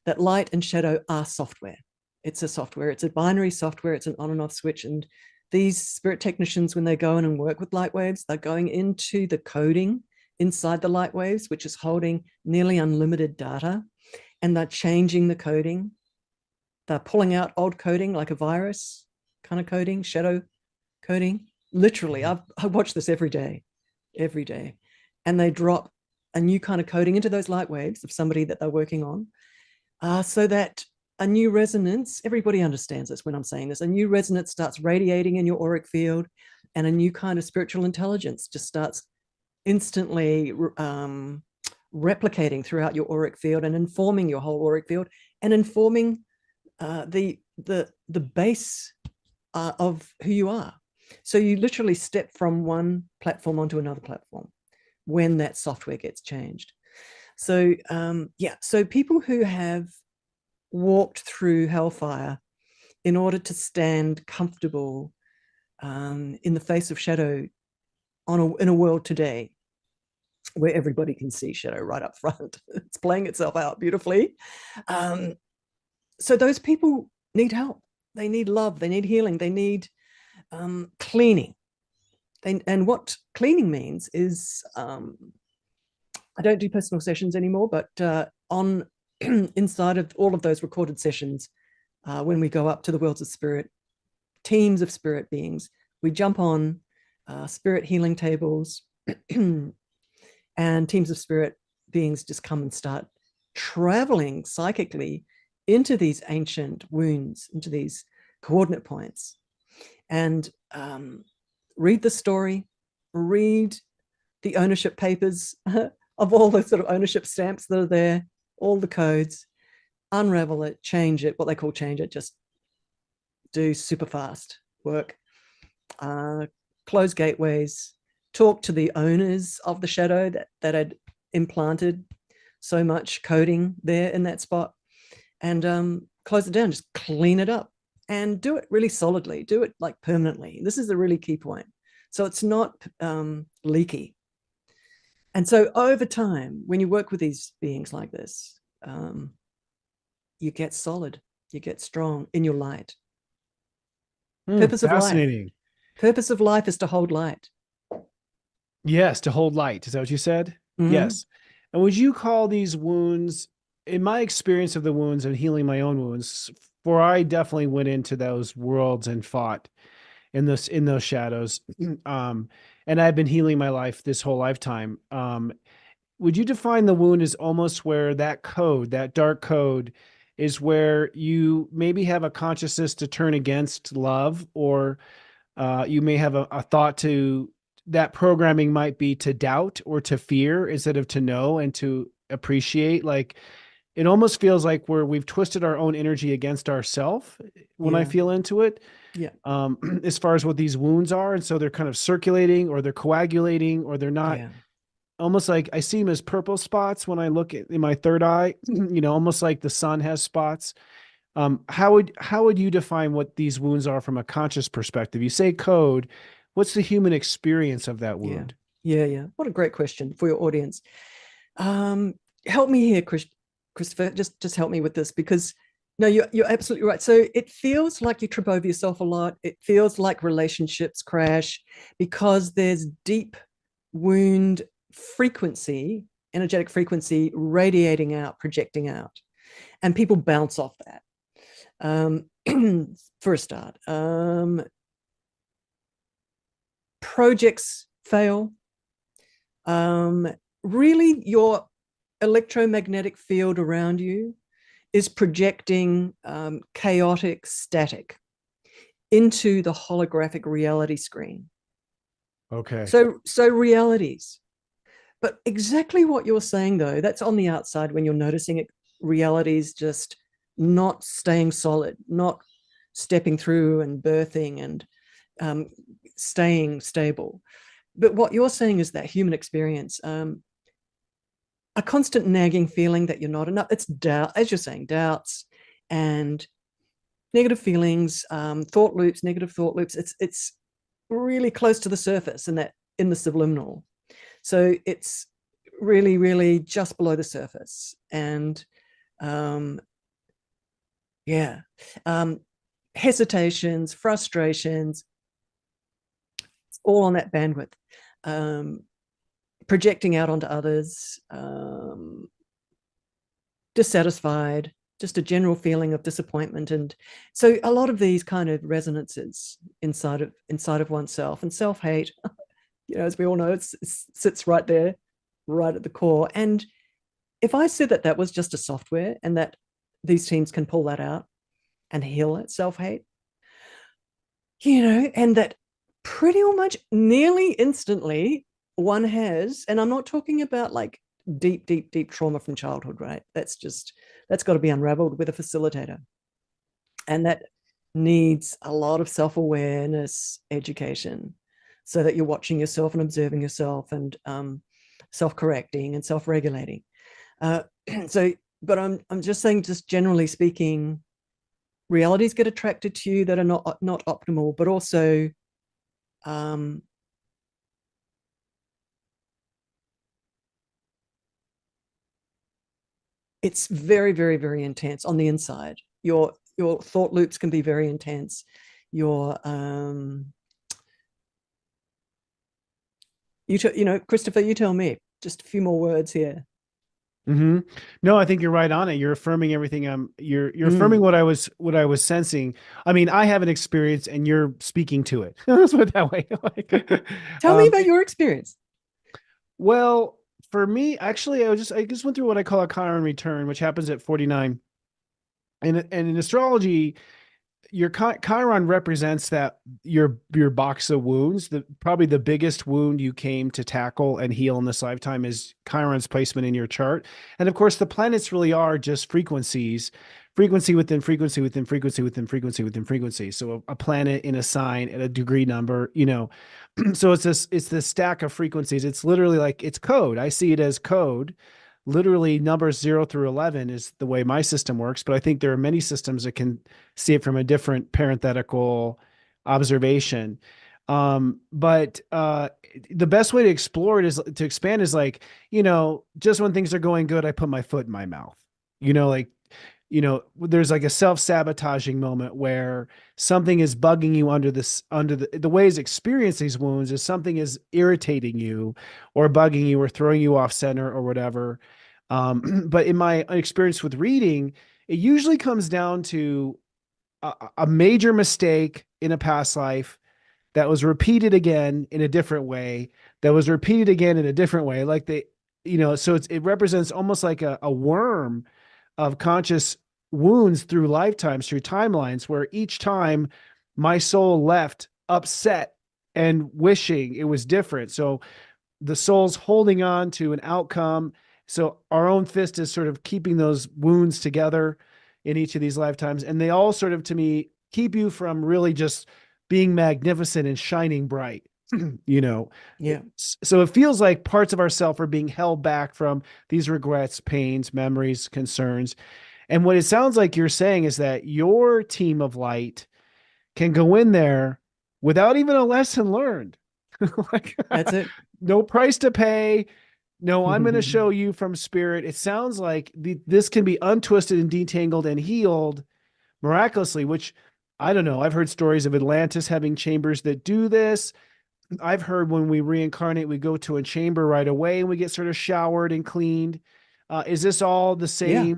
that light and shadow are software. It's a software, it's a binary software, it's an on and off switch. And these spirit technicians, when they go in and work with light waves, they're going into the coding inside the light waves, which is holding nearly unlimited data, and they're changing the coding. They're pulling out old coding like a virus kind of coding, shadow coding. Literally, Mm-hmm. I've, I watch this every day, every day. And they drop a new kind of coding into those light waves of somebody that they're working on uh, so that a new resonance, everybody understands this when I'm saying this, a new resonance starts radiating in your auric field and a new kind of spiritual intelligence just starts instantly um, replicating throughout your auric field and informing your whole auric field and informing uh, the the the base uh, of who you are. So you literally step from one platform onto another platform when that software gets changed. So um, yeah, so people who have walked through hellfire in order to stand comfortable um, in the face of shadow on a, in a world today where everybody can see shadow right up front. it's playing itself out beautifully. Um, so those people need help. They need love. They need healing. They need um, cleaning. And what cleaning means is um, I don't do personal sessions anymore, but uh, on inside of all of those recorded sessions, uh, when we go up to the worlds of spirit, teams of spirit beings, we jump on uh, spirit healing tables, and teams of spirit beings just come and start traveling psychically into these ancient wounds, into these coordinate points, and um, read the story, read the ownership papers of all the sort of ownership stamps that are there, all the codes, unravel it, change it, what they call change it, just do super fast work, uh, close gateways, talk to the owners of the shadow that, that had implanted so much coding there in that spot and um, close it down, just clean it up and do it really solidly, do it like permanently. This is a really key point. So it's not um, leaky. And so over time, when you work with these beings like this, um, you get solid, you get strong in your light. Hmm, Purpose of life. fascinating. Purpose of life is to hold light. Yes, to hold light. Is that what you said? Mhm. Yes. And would you call these wounds, in my experience of the wounds and healing my own wounds, for I definitely went into those worlds and fought in those in those shadows. Um, and I've been healing my life this whole lifetime. Um, would you define the wound as almost where that code, that dark code, is where you maybe have a consciousness to turn against love, or uh, you may have a, a thought to that programming might be to doubt or to fear instead of to know and to appreciate like it almost feels like where we've twisted our own energy against ourself when i feel into it Yeah. um as far as what these wounds are and so they're kind of circulating or they're coagulating or they're not yeah. almost like i see them as purple spots when i look at in my third eye you know almost like the sun has spots um how would how would you define what these wounds are from a conscious perspective you say code what's the human experience of that Yeah. wound Yeah, yeah. What a great question for your audience. Um, help me here, Chris, Christopher. Just just help me with this because no, you're you're absolutely right. So it feels like you trip over yourself a lot. It feels like relationships crash because there's deep wound frequency, energetic frequency radiating out, projecting out, and people bounce off that. Um, for a start, um, projects fail um, really your electromagnetic field around you is projecting um, chaotic static into the holographic reality screen. Okay. So so realities. But exactly what you're saying though that's on the outside when you're noticing it realities just not staying solid, not stepping through and birthing and um, staying stable. But what you're saying is that human experience, um, a constant nagging feeling that you're not enough. It's doubt, as you're saying, doubts and negative feelings, um, thought loops, negative thought loops. It's it's really close to the surface and that in the subliminal. So it's really, really just below the surface. And um, yeah, um, hesitations, frustrations, it's all on that bandwidth. Um, projecting out onto others, um, dissatisfied, just a general feeling of disappointment, and so a lot of these kind of resonances inside of inside of oneself and self hate. You know, as we all know, it sits right there, right at the core. And if I said that that was just a software and that these teams can pull that out and heal that self hate, you know, and that pretty much nearly instantly one has, and I'm not talking about like deep, deep, deep trauma from childhood, right? That's just, that's got to be unraveled with a facilitator. And that needs a lot of self awareness education so that you're watching yourself and observing yourself and um, self correcting and self regulating. Uh, so, but I'm, I'm just saying, just generally speaking, realities get attracted to you that are not, not optimal, but also um, it's very, very, very intense on the inside. Your your thought loops can be very intense. Your um, you t- you know, Christopher, you tell me. Just a few more words here. Mm-hmm. No, I think you're right on it. You're affirming everything. I'm you're you're mm. affirming what I was what I was sensing. I mean, I have an experience, and you're speaking to it. Let's put it that way. like, Tell um, me about your experience. Well, for me, actually, I just I just went through what I call a Chiron return, which happens at 49. And and in astrology, your Chiron represents that your your box of wounds. The probably the biggest wound you came to tackle and heal in this lifetime is Chiron's placement in your chart. And of course, the planets really are just frequencies, frequency within frequency within frequency within frequency within frequency. So a, a planet in a sign at a degree number, you know. so it's this it's this stack of frequencies. It's literally like it's code. I see it as code literally numbers zero through 11 is the way my system works, but I think there are many systems that can see it from a different parenthetical observation. Um, but uh, the best way to explore it is to expand is like, you know, just when things are going good, I put my foot in my mouth, you know, like, you know, there's like a self-sabotaging moment where something is bugging you under this, under the, the ways experience these wounds is something is irritating you or bugging you or throwing you off center or whatever. Um, but in my experience with reading, it usually comes down to a, a major mistake in a past life that was repeated again in a different way, that was repeated again in a different way. Like they, you know, so it's, it represents almost like a, a worm of conscious wounds through lifetimes, through timelines, where each time my soul left upset and wishing it was different. So the soul's holding on to an outcome. So our own fist is sort of keeping those wounds together in each of these lifetimes. And they all sort of, to me, keep you from really just being magnificent and shining bright. you know yeah so it feels like parts of ourself are being held back from these regrets pains memories concerns and what it sounds like you're saying is that your team of light can go in there without even a lesson learned. like, That's it. No price to pay. No, I'm going to show you from spirit. It sounds like the, this can be untwisted and detangled and healed miraculously, which I don't know. I've heard stories of Atlantis having chambers that do this. I've heard when we reincarnate, we go to a chamber right away and we get sort of showered and cleaned. Uh, is this all the same? Yeah.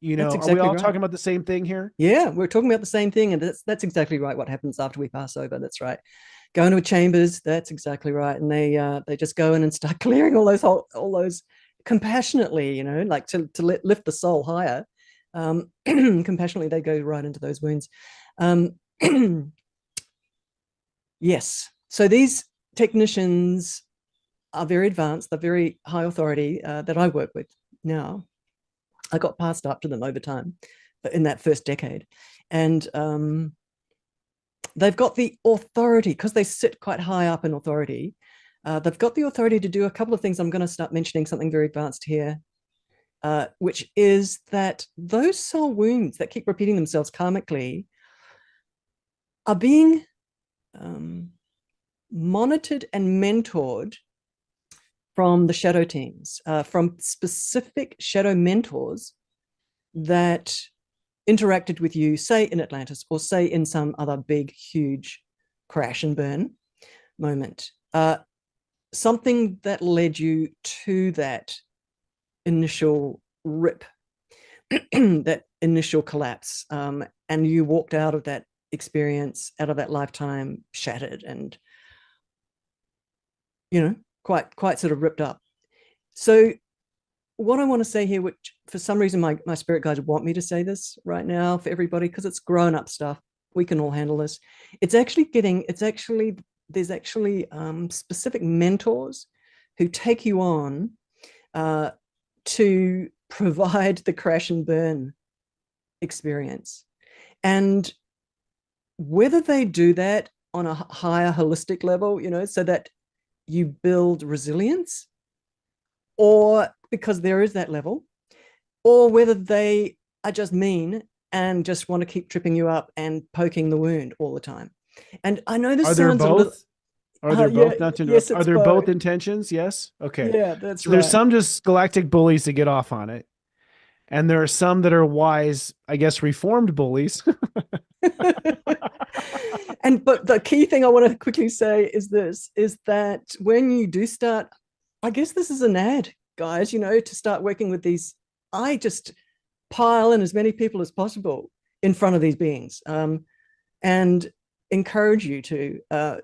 You know, exactly are we all right. talking about the same thing here? Yeah, we're talking about the same thing, and that's that's exactly right. What happens after we pass over? That's right. Go into chambers. That's exactly right, and they uh, they just go in and start clearing all those all, all those compassionately. You know, like to to lift the soul higher. Um, compassionately, they go right into those wounds. Um, yes. So these technicians are very advanced. They're very high authority uh, that I work with now. I got passed up to them over time. in that first decade. And um, they've got the authority because they sit quite high up in authority. Uh, they've got the authority to do a couple of things. I'm going to start mentioning something very advanced here, uh, which is that those soul wounds that keep repeating themselves karmically are being um, monitored and mentored from the shadow teams, uh, from specific shadow mentors that interacted with you, say in Atlantis, or say in some other big, huge crash and burn moment. Uh, something that led you to that initial rip, that initial collapse, um, and you walked out of that experience, out of that lifetime, shattered and, you know, quite quite sort of ripped up. So what I want to say here, which for some reason my, my spirit guides want me to say this right now for everybody, because it's grown up stuff. We can all handle this. It's actually getting, it's actually, there's actually um, specific mentors who take you on uh, to provide the crash and burn experience. And whether they do that on a higher holistic level, you know, so that you build resilience or because there is that level, or whether they are just mean and just want to keep tripping you up and poking the wound all the time. And I know this are sounds both? a little. Are there Uh, both? yeah, Not to yes. Are there both both. intentions? Yes. Okay. Yeah, that's So right. there's some just galactic bullies that get off on it. And there are some that are wise, I guess, reformed bullies. and but the key thing I want to quickly say is this is that when you do start, I guess this is an ad, guys, you know, to start working with these, I just pile in as many people as possible in front of these beings um, and encourage you to uh,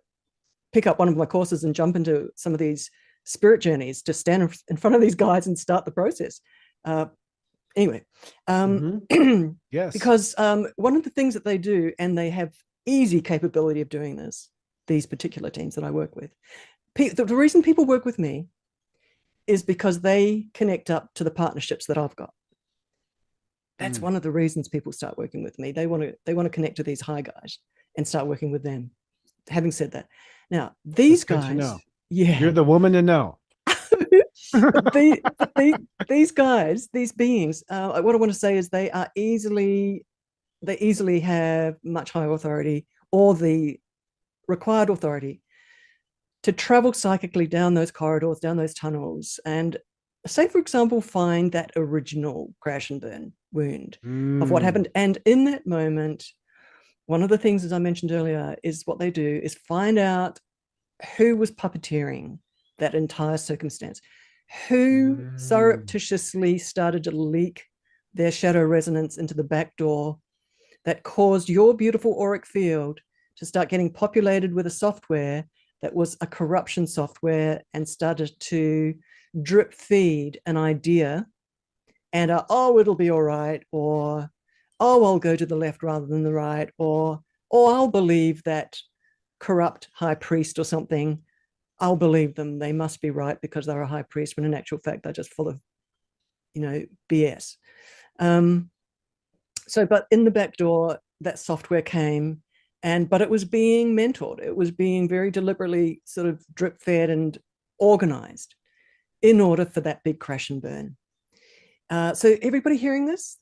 pick up one of my courses and jump into some of these spirit journeys to stand in- front of these guys and start the process. Uh, anyway, um, yes. because um, one of the things that they do, and they have easy capability of doing this, these particular teams that I work with, the, reason people work with me is because they connect up to the partnerships that I've got. That's Mm. one of the reasons people start working with me. They want to they want to connect to these high guys and start working with them. Having said that, now these That's guys, know. yeah, You're the woman to know. the, the, these guys, these beings, uh, what I want to say is they are easily, they easily have much higher authority or the required authority to travel psychically down those corridors, down those tunnels, and say, for example, find that original crash and burn wound of what Mm. happened. And in that moment, one of the things, as I mentioned earlier, is what they do is find out who was puppeteering that entire circumstance, who Mm. surreptitiously started to leak their shadow resonance into the back door that caused your beautiful auric field to start getting populated with a software that was a corruption software and started to drip feed an idea and a, oh it'll be all right or oh i'll go to the left rather than the right or or i'll believe that corrupt high priest or something. I'll believe them. They must be right because they're a high priest when in actual fact they're just full of you know bs um so but in the back door that software came and but it was being mentored. It was being very deliberately sort of drip fed and organized in order for that big crash and burn. Uh, so everybody hearing this?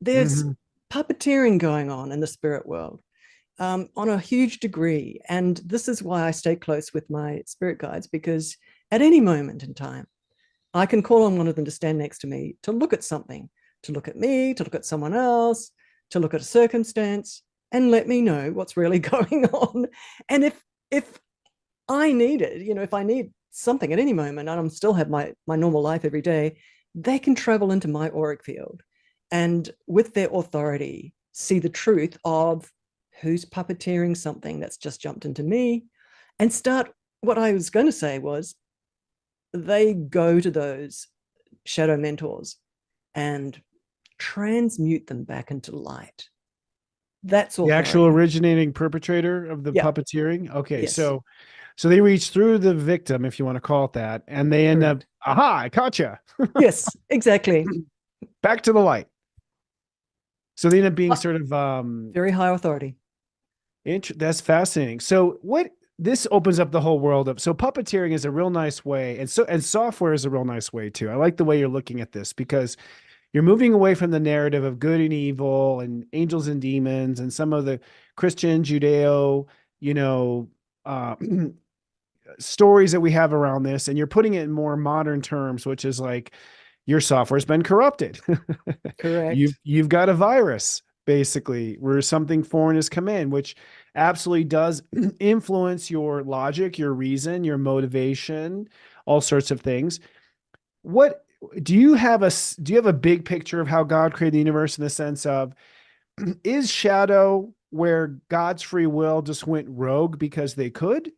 There's Mhm. puppeteering going on in the spirit world um, on a huge degree. And this is why i stay close with my spirit guides because at any moment in time i can call on one of them to stand next to me to look at something to look at me to look at someone else to look at a circumstance and let me know what's really going on. And if if i need it you know if i need something at any moment and i'm still have my my normal life every day they can travel into my auric field and with their authority see the truth of who's puppeteering something that's just jumped into me. And start what i was going to say was they go to those shadow mentors and transmute them back into light that's all the actual originating perpetrator of the Yeah. puppeteering. Okay, Yes. so so they reach through the victim, if you want to call it that, and they end Correct. up, aha, I caught you. yes exactly Back to the light. So they end up being sort of um Very high authority. int- that's fascinating. So what this opens up the whole world of so puppeteering is a real nice way and so and software is a real nice way too. I like the way you're looking at this because you're moving away from the narrative of good and evil and angels and demons and some of the Christian Judeo, you know, uh stories that we have around this and you're putting it in more modern terms which is like your software's been corrupted Correct. you've you've got a virus basically where something foreign has come in which absolutely does influence your logic your reason your motivation all sorts of things what do you have a do you have a big picture of how god created the universe in the sense of is shadow where god's free will just went rogue because they could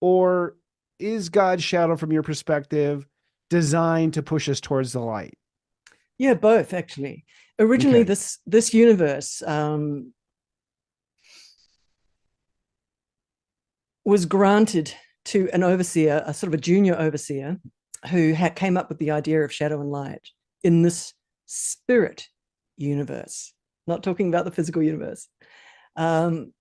or is god's shadow from your perspective designed to push us towards the light Yeah, both actually. Originally, Okay. this this universe um, was granted to an overseer, a sort of a junior overseer, who had came up with the idea of shadow and light in this spirit universe. Not talking about the physical universe. Um,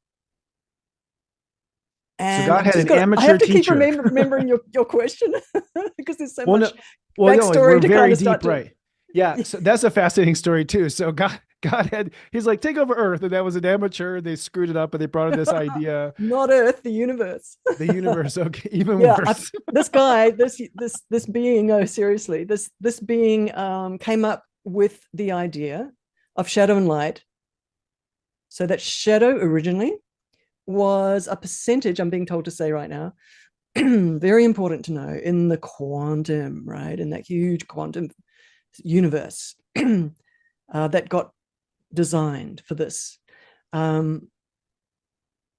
and God I've had an got- I amateur have to keep teacher. remember, remembering your, your question because there's so Well, no, much. well, no, we're to very kinda deep, start to- right? Yeah, so that's a fascinating story too. So God, God had he's like take over Earth, and that was an amateur. They screwed it up, and they brought in this idea, Not Earth, the universe. the universe. Okay, even Yeah, worse. this guy, this this this being, oh seriously, this this being um, came up with the idea of shadow and light. So that shadow originally was a percentage. I'm being told to say right now, very important to know in the quantum, right, in that huge quantum universe uh, that got designed for this. Um,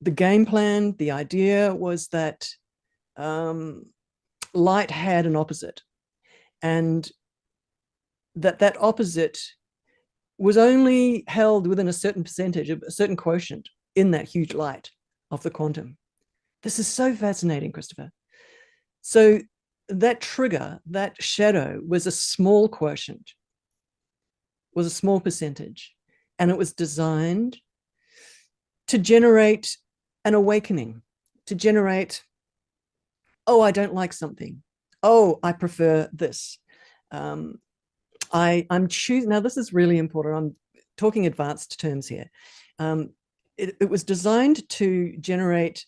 the game plan, the idea was that um, light had an opposite, and that that opposite was only held within a certain percentage, of a certain quotient in that huge light of the quantum. This is so fascinating, Christopher. So that trigger, that shadow, was a small quotient, was a small percentage, and it was designed to generate an awakening, to generate, oh, I don't like something. Oh, I prefer this. Um, I, I'm choosing, now this is really important. I'm talking advanced terms here. Um, it, it was designed to generate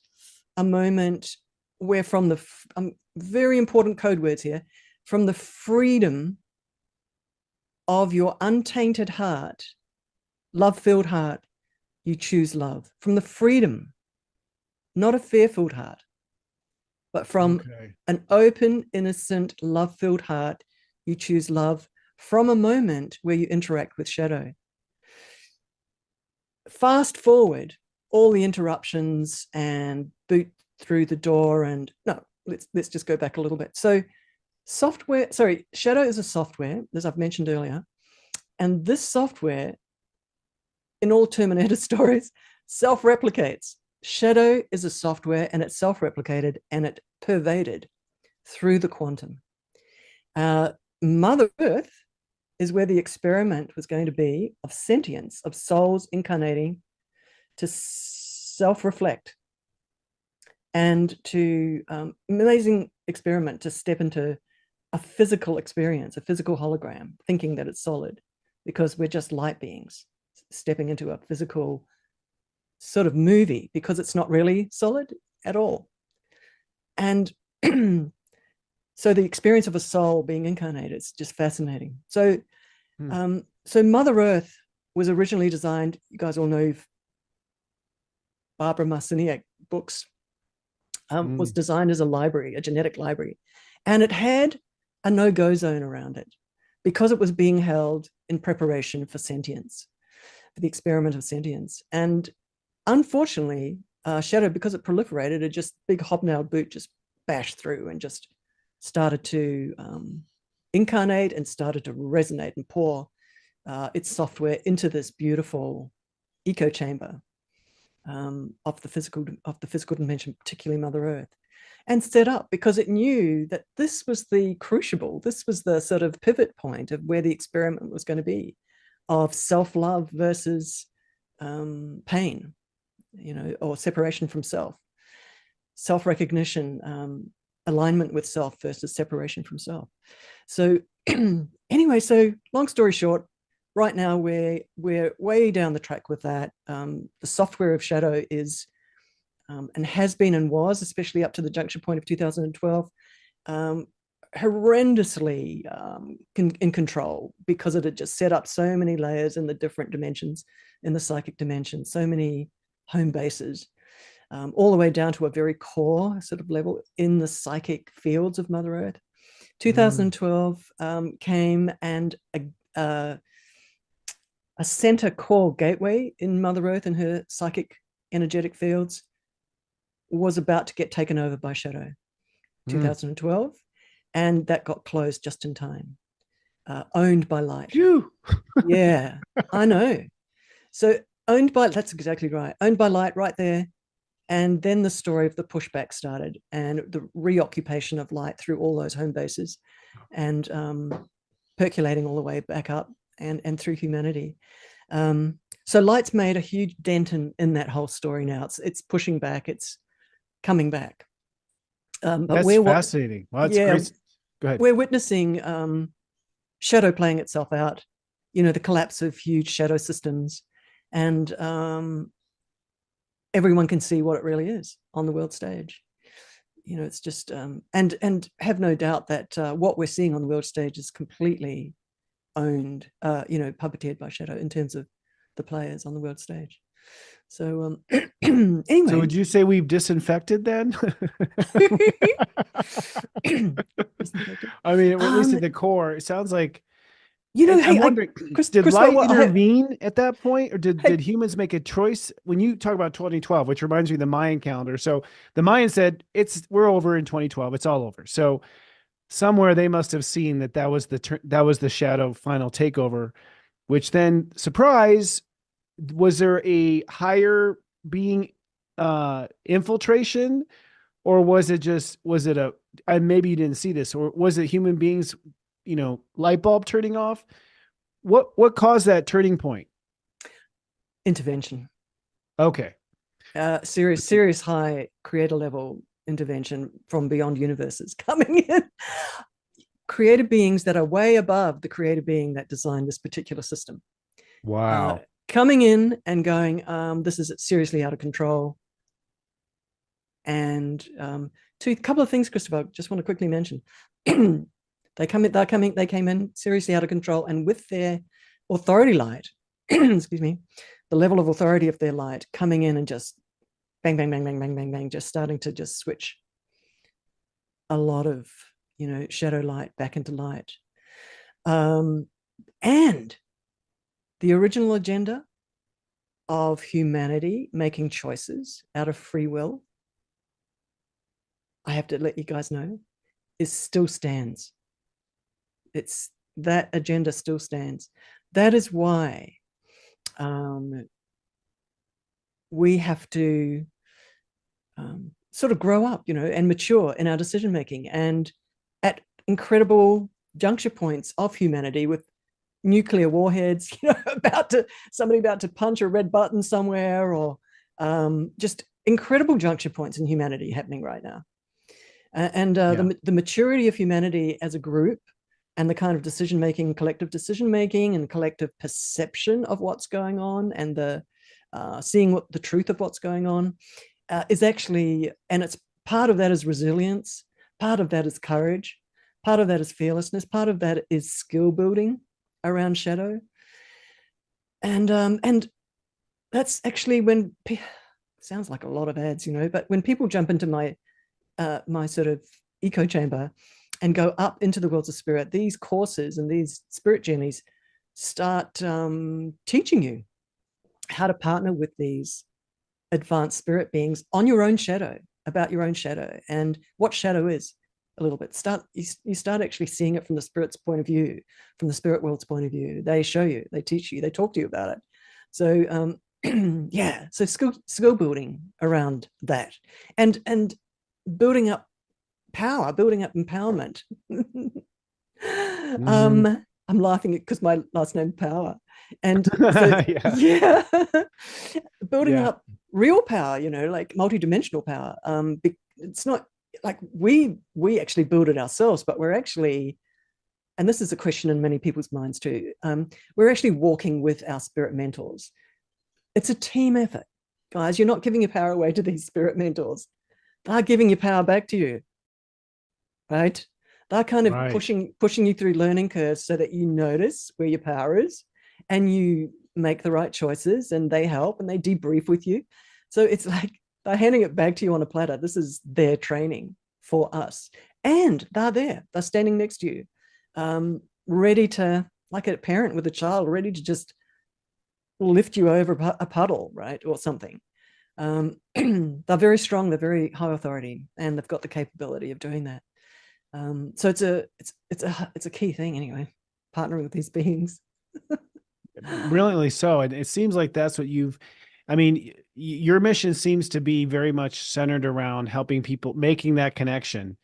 a moment where from the, um, very important code words here, from the freedom of your untainted heart, love filled heart, you choose love. From the freedom, not a fear filled heart, but from okay. an open, innocent, love filled heart, you choose love from a moment where you interact with shadow. Fast forward all the interruptions and boot through the door and no let's let's just go back a little bit so software sorry shadow is a software as i've mentioned earlier and this software in all terminator stories self-replicates. Shadow is a software and it's self-replicated and it pervaded through the quantum. Uh, mother earth is where the experiment was going to be of sentience of souls incarnating to self-reflect and to um, amazing experiment to step into a physical experience, a physical hologram, thinking that it's solid, because we're just light beings stepping into a physical sort of movie because it's not really solid at all. And so the experience of a soul being incarnated is just fascinating. So, Hmm. um, so Mother Earth was originally designed. You guys all know Barbara Marciniak books. Um, was Mm. designed as a library, a genetic library, and it had a no-go zone around it because it was being held in preparation for sentience, for the experiment of sentience. And unfortunately, uh, Shadow, because it proliferated, a just big hobnailed boot just bashed through and just started to um, incarnate and started to resonate and pour uh, its software into this beautiful echo chamber um, of the physical of the physical dimension, particularly Mother Earth, and set up because it knew that this was the crucible, this was the sort of pivot point of where the experiment was going to be, of self-love versus um, pain you know or separation from self. Self-recognition um, alignment with self versus separation from self. So anyway so long story short right now we're we're way down the track with that. Um, the software of shadow is um, and has been and was especially up to the junction point of 2012 um, horrendously um, in, in control because it had just set up so many layers in the different dimensions in the psychic dimension so many home bases um, all the way down to a very core sort of level in the psychic fields of mother earth 2012 mm. um, came and a, uh, a center core gateway in mother earth and her psychic energetic fields was about to get taken over by shadow mm. 2012 and that got closed just in time uh, owned by light. Yeah i know. So owned by that's exactly right owned by light right there and then the story of the pushback started and the reoccupation of light through all those home bases and um, percolating all the way back up and and through humanity. Um, so light's made a huge dent in, in that whole story now. It's it's pushing back it's coming back. Um, but that's fascinating. Well, yeah, great. Go ahead. we're witnessing um, shadow playing itself out you know the collapse of huge shadow systems. And um, everyone can see what it really is on the world stage. You know it's just um, and and have no doubt that uh, what we're seeing on the world stage is completely owned uh, you know puppeteered by shadow in terms of the players on the world stage so um anyway so would you say we've disinfected then i mean at least um, at the core it sounds like you know, hey, I'm wondering, I, Chris, did Chris, light well, intervene I, at that point, or did, hey, did humans make a choice? When you talk about 2012, which reminds me of the Mayan calendar. So the Mayan said it's we're over in 2012. It's all over. So somewhere they must have seen that that was the that was the shadow final takeover, which then surprise was there a higher being uh infiltration? Or was it just was it a and maybe you didn't see this or was it human beings you know light bulb turning off? What what caused that turning point? Intervention. Okay. Uh serious serious high creator level intervention from beyond universes coming in. Created beings that are way above the creator being that designed this particular system. Wow. uh, coming in and going um this is seriously out of control and um two couple of things christopher just want to quickly mention They come in, they're coming, they came in seriously out of control, and with their authority light, excuse me, the level of authority of their light coming in and just bang, bang, bang, bang, bang, bang, bang, just starting to just switch a lot of you know shadow light back into light. Um, and the original agenda of humanity making choices out of free will, I have to let you guys know, is still stands it's that agenda still stands. That is why um, we have to um, sort of grow up, you know, and mature in our decision making. And at incredible juncture points of humanity with nuclear warheads, you know, about to somebody about to punch a red button somewhere, or um, just incredible juncture points in humanity happening right now. Uh, and uh, yeah. the, the maturity of humanity as a group and the kind of decision making, collective decision making, and collective perception of what's going on, and the uh, seeing what the truth of what's going on uh, is actually, and it's part of that is resilience, part of that is courage, part of that is fearlessness, part of that is skill building around shadow, and um, and that's actually when sounds like a lot of ads, you know, but when people jump into my uh, my sort of echo chamber and go up into the worlds of spirit, these courses and these spirit journeys start um, teaching you how to partner with these advanced spirit beings on your own shadow, about your own shadow and what shadow is a little bit. Start you, you start actually seeing it from the spirit's point of view, from the spirit world's point of view. They show you, they teach you, they talk to you about it. So um, yeah, so skill skill building around that, and and building up power, building up empowerment. mm-hmm. um, I'm laughing because my last name Power, and so, Yeah. yeah, building Yeah. up real power you know like multi-dimensional power um be- it's not like we we actually build it ourselves but we're actually and this is a question in many people's minds too um we're actually walking with our spirit mentors. It's a team effort. Guys you're not giving your power away to these spirit mentors. They're giving your power back to you right? They're kind of Right. pushing pushing you through learning curves so that you notice where your power is and you make the right choices and they help and they debrief with you. So it's like they're handing it back to you on a platter. This is their training for us. And they're there. They're standing next to you um, ready to like a parent with a child ready to just lift you over a puddle right or something. Um, they're very strong. They're very high authority and they've got the capability of doing that. Um, so it's a it's it's a it's a key thing anyway partnering with these beings. Brilliantly so. And it seems like that's what you've i mean your mission seems to be very much centered around helping people making that connection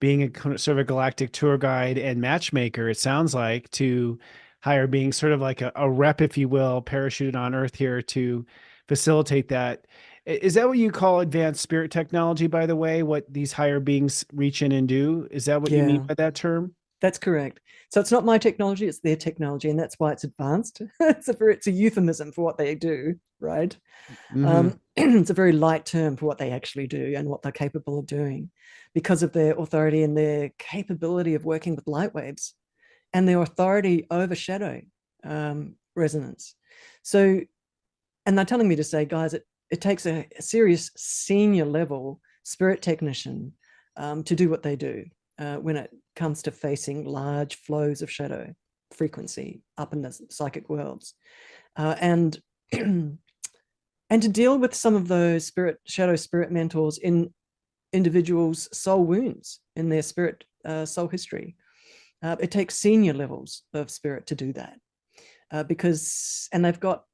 being a sort of a galactic tour guide and matchmaker it sounds like to higher being sort of like a, a rep if you will parachuted on earth here to facilitate that. Is that what you call advanced spirit technology by the way what these higher beings reach in and do? Is that what you mean by that term That's correct. So it's not my technology; it's their technology, and that's why it's advanced. it's a it's a euphemism for what they do, right? Mhm. Um, it's a very light term for what they actually do and what they're capable of doing, because of their authority and their capability of working with light waves, and their authority over shadow um, resonance. So, and they're telling me to say, guys, it it takes a, a serious senior level spirit technician um, to do what they do uh, when it comes to facing large flows of shadow frequency up in the psychic worlds. Uh, and and to deal with some of those spirit shadow spirit mentors in individuals soul wounds in their spirit uh, soul history. Uh, it takes senior levels of spirit to do that uh, because and they've got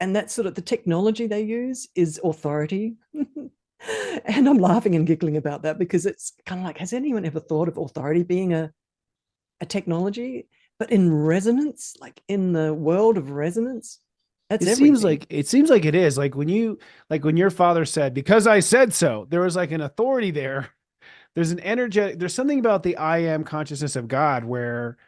and that sort of the technology they use is authority and i'm laughing and giggling about that because it's kind of like has anyone ever thought of authority being a a technology? But in resonance like in the world of resonance that's it seems like it seems like it is. Like when you like when your father said because i said so there was like an authority there. There's an energetic there's something about the i am consciousness of god where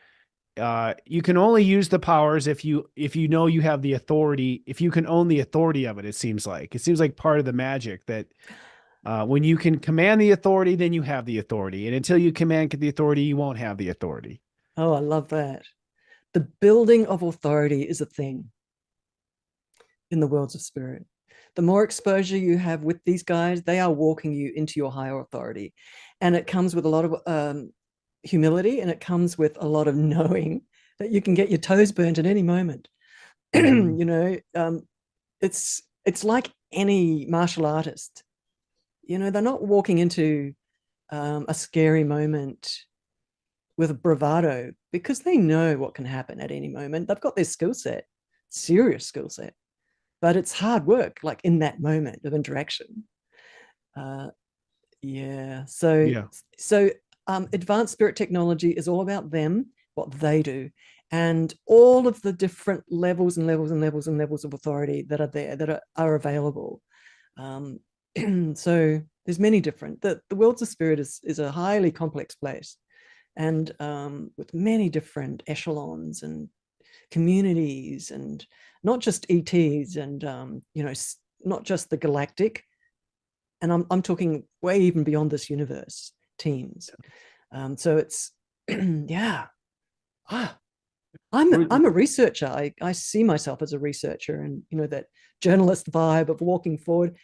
uh you can only use the powers if you if you know you have the authority if you can own the authority of it it seems like it seems like part of the magic that uh when you can command the authority then you have the authority and until you command the authority you won't have the authority Oh, I love that. The building of authority is a thing in the worlds of spirit. The more exposure you have with these guys, they are walking you into your higher authority. And it comes with a lot of um, humility and it comes with a lot of knowing that you can get your toes burnt at any moment. Mhm. you know, um, it's it's like any martial artist. You know, they're not walking into um, a scary moment with bravado because they know what can happen at any moment. They've got their skill set, serious skill set, but it's hard work, like in that moment of interaction. Uh, yeah. So, Yeah. so um, advanced spirit technology is all about them, what they do, and all of the different levels and levels and levels and levels of authority that are there that are, are available. Um, so there's many different. The the worlds of spirit is is a highly complex place and um, with many different echelons and communities and not just ETs and um, you know not just the galactic and I'm, I'm talking way even beyond this universe teams um, so it's yeah. Ah, I'm I'm a researcher. I, I see myself as a researcher and you know that journalist vibe of walking forward.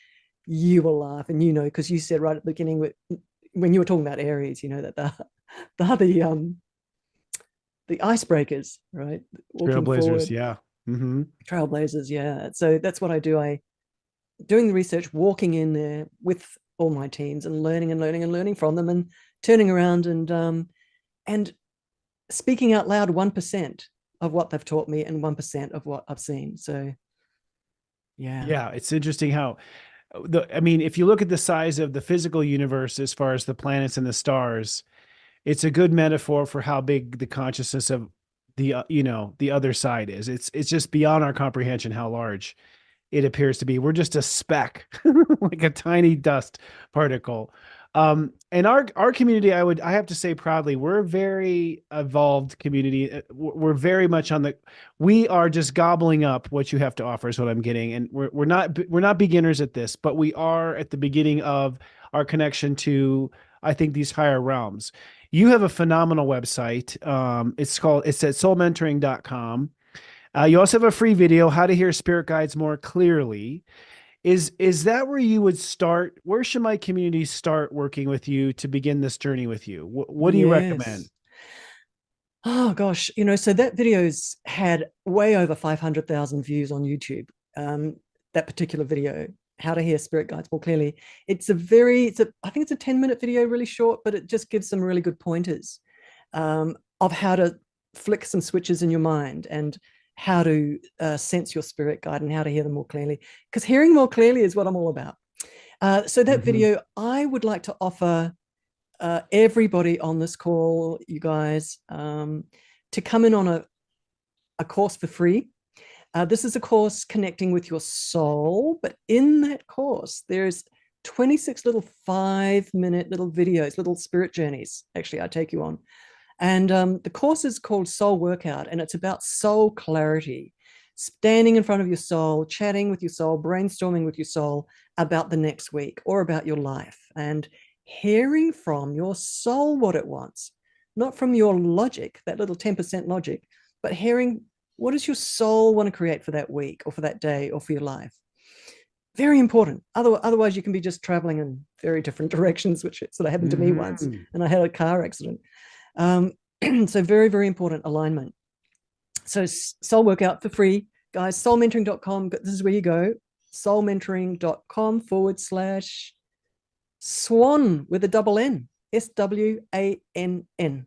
You will laugh and you know because you said right at the beginning with, when you were talking about Aries you know that the they're the um the icebreakers right? Walking trailblazers forward. yeah. Hmm trailblazers yeah. So that's what i do. I doing the research walking in there with all my teams and learning and learning and learning from them and turning around and um and speaking out loud 1% of what they've taught me and 1% of what i've seen so yeah Yeah, it's interesting how the I mean, if you look at the size of the physical universe as far as the planets and the stars, it's a good metaphor for how big the consciousness of the uh, you know the other side is. It's it's just beyond our comprehension how large it appears to be. We're just a speck, like a tiny dust particle. Um, and our our community, I would I have to say proudly, we're a very evolved community. Uh, we're very much on the. We are just gobbling up what you have to offer. Is what I'm getting, and we're we're not we're not beginners at this, but we are at the beginning of our connection to I think these higher realms. You have a phenomenal website. Um, it's called it's at soulmentoring.com. Uh, you also have a free video, how to hear spirit guides more clearly. Is is that where you would start? Where should my community start working with you to begin this journey with you? What, what do you Yes. recommend? Oh gosh, you know, so that video's had way over 500,000 views on YouTube. Um, that particular video, how to hear spirit guides more clearly. It's a very, it's a, I think it's a 10 minute video, really short, but it just gives some really good pointers um, of how to flick some switches in your mind and how to uh, sense your spirit guide and how to hear them more clearly. Because hearing more clearly is what I'm all about. Uh, so that Mhm. video, I would like to offer uh, everybody on this call, you guys, um, to come in on a, a course for free. Uh, this is a course connecting with your soul, but in that course, there's 26 little five minute little videos, little spirit journeys. Actually, I take you on. And um, the course is called Soul Workout, and it's about soul clarity, standing in front of your soul, chatting with your soul, brainstorming with your soul about the next week or about your life, and hearing from your soul what it wants, not from your logic, that little 10% logic, but hearing what does your soul want to create for that week or for that day or for your life. Very important. Otherwise, you can be just traveling in very different directions, which sort of happened to me once Mhm. and I had a car accident. Um, so very, very important alignment. So soul workout for free, guys, soulmentoring.com. This is where you go. Soulmentoring.com forward slash swan with a double N. S W A N N.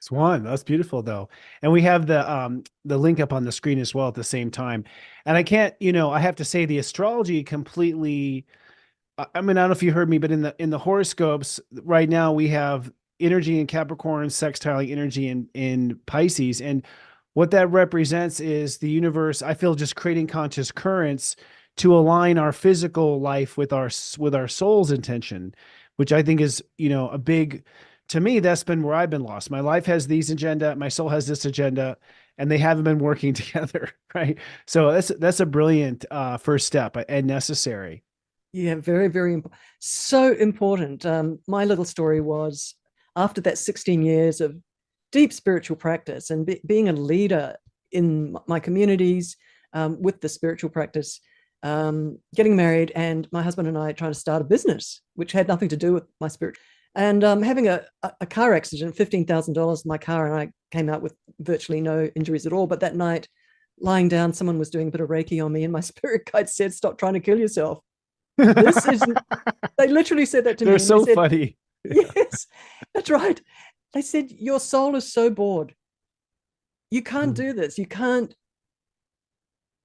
Swan, that's beautiful though. And we have the um the link up on the screen as well at the same time. And I can't, you know, I have to say the astrology completely I mean, I don't know if you heard me, but in the in the horoscopes right now we have energy in Capricorn sextiling energy in in Pisces and what that represents is the universe I feel just creating conscious currents to align our physical life with our with our soul's intention, which I think is, you know, a big to me that's been where I've been lost. My life has these agenda, my soul has this agenda and they haven't been working together, right? So that's that's a brilliant uh first step and necessary. Yeah, very, very. So important. Um, my little story was after that 16 years of deep spiritual practice and be, being a leader in my communities um, with the spiritual practice, um, getting married, and my husband and I trying to start a business, which had nothing to do with my spirit. And um, having a, a, car accident, $15,000, in my car, and I came out with virtually no injuries at all. But that night, lying down, someone was doing a bit of Reiki on me, and my spirit guide said, Stop trying to kill yourself. This is they literally said that to me. They're and they so said, funny. Yes, that's right. They said your soul is so bored. You can't Mm. do this. You can't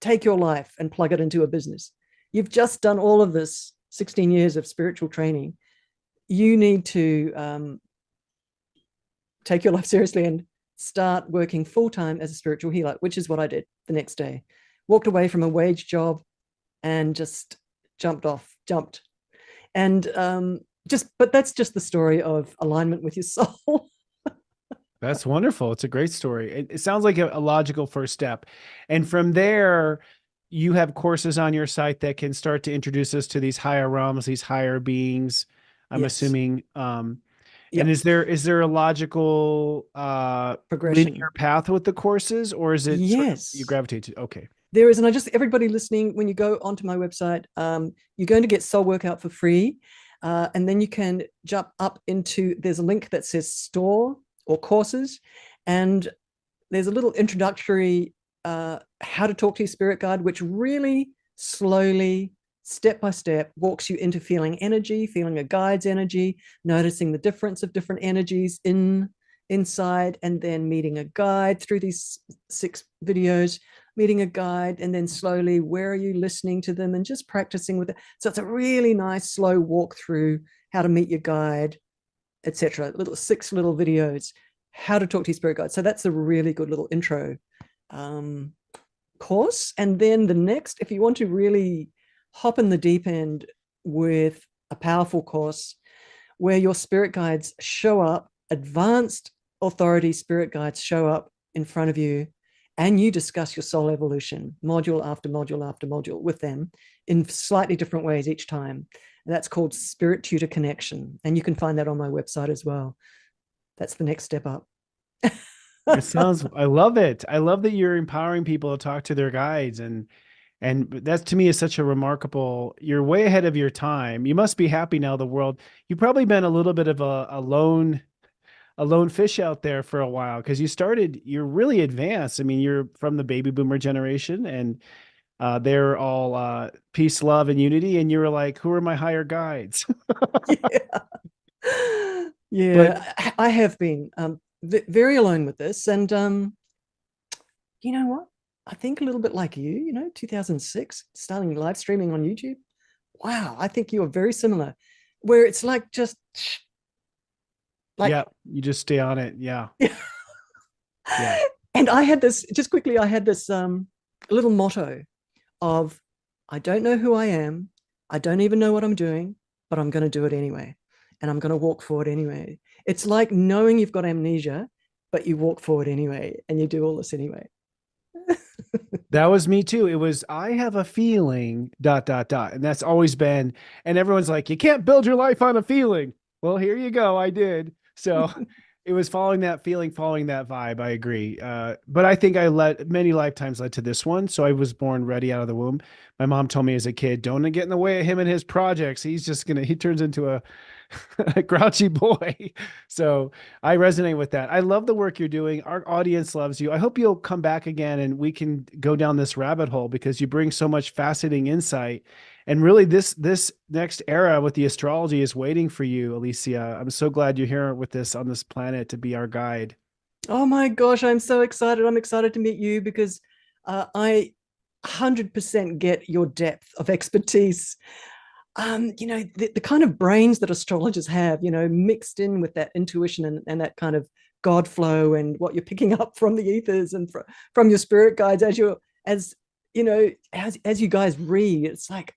take your life and plug it into a business. You've just done all of this 16 years of spiritual training. You need to um, take your life seriously and start working full time as a spiritual healer, which is what I did the next day. Walked away from a wage job and just jumped off, jumped. And um, just, but that's just the story of alignment with your soul. That's wonderful. It's a great story. It, it sounds like a, a logical first step. And from there, you have courses on your site that can start to introduce us to these higher realms, these higher beings. I'm Yes. assuming. Um, Yep. And is there is there a logical uh Progression. linear path with the courses, or is it sort of Yes. you gravitate to? Okay. there is and i just everybody listening when you go onto my website um, you're going to get soul workout for free uh, and then you can jump up into there's a link that says store or courses. And there's a little introductory uh, how to talk to your spirit guide which really slowly step by step walks you into feeling energy feeling a guide's energy noticing the difference of different energies in inside and then meeting a guide through these six videos meeting a guide and then slowly where are you listening to them and just practicing with it so it's a really nice slow walk through how to meet your guide etc little six little videos how to talk to your spirit guide. So that's a really good little intro um, course. And then the next, if you want to really hop in the deep end with a powerful course where your spirit guides show up, advanced authority spirit guides show up in front of you, and you discuss your soul evolution module after module after module with them in slightly different ways each time. And that's called Spirit Tutor Connection. And you can find that on my website as well. That's the next step up. it sounds I love it. I love that you're empowering people to talk to their guides and and that to me is such a remarkable you're way ahead of your time. You must be happy now the world. You've probably been a little bit of a, a lone a lone fish out there for a while because you started you're really advanced. I mean, you're from the baby boomer generation and uh, they're all uh, peace, love, and unity. And you were like, who are my higher guides? yeah. Yeah, but, I have been. Um, very alone with this. And um, you know what? I think a little bit like you, you know, 2006, starting live streaming on YouTube. Wow, I think you are very similar, where it's like just like yeah, you just stay on it. Yeah. yeah. And I had this just quickly, I had this um little motto of I don't know who I am, I don't even know what I'm doing, but I'm going to do it anyway. And I'm going to walk forward anyway. It's like knowing you've got amnesia, but you walk forward anyway and you do all this anyway. that was me too. It was, I have a feeling, dot, dot, dot. And that's always been, and everyone's like, you can't build your life on a feeling. Well, here you go. I did. So it was following that feeling, following that vibe. I agree. Uh, but I think I let many lifetimes led to this one. So I was born ready out of the womb. My mom told me as a kid, don't get in the way of him and his projects. He's just going to, he turns into a, a grouchy boy. So I resonate with that. I love the work you're doing. Our audience loves you. I hope you'll come back again and we can go down this rabbit hole because you bring so much fascinating insight. And really this this next era with the astrology is waiting for you, Alicia. I'm so glad you're here with this on this planet to be our guide. Oh my gosh, I'm so excited. I'm excited to meet you because uh, I 100% get your depth of expertise um, you know, the, the, kind of brains that astrologers have, you know, mixed in with that intuition and, and that kind of God flow and what you're picking up from the ethers and fr- from your spirit guides as you're, as, you know, as, as you guys read, it's like,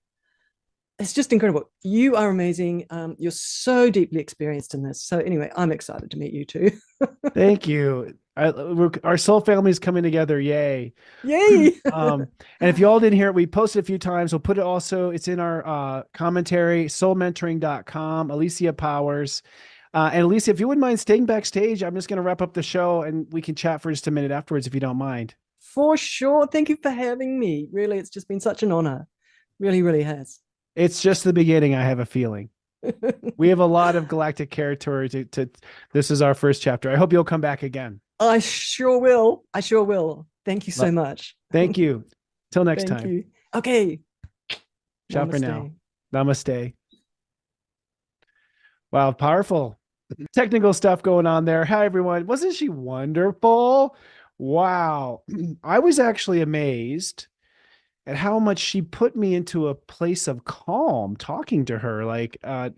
it's just incredible. You are amazing. Um, you're so deeply experienced in this. So anyway, I'm excited to meet you too. Thank you. I, our soul family is coming together. Yay. Yay. um, and if you all didn't hear it, we posted a few times. We'll put it also, it's in our uh, commentary, soulmentoring.com, Alicia Powers. Uh, and Alicia, if you wouldn't mind staying backstage, I'm just going to wrap up the show and we can chat for just a minute afterwards if you don't mind. For sure. Thank you for having me. Really, it's just been such an honor. Really, really has. It's just the beginning, I have a feeling. we have a lot of galactic territory to, to this is our first chapter. I hope you'll come back again. I sure will. I sure will. Thank you so much. Thank you. Till next Thank time. You. Okay. Ciao Namaste. for now. Namaste. Wow, powerful. Technical stuff going on there. Hi, everyone. Wasn't she wonderful? Wow. I was actually amazed at how much she put me into a place of calm talking to her. Like, uh,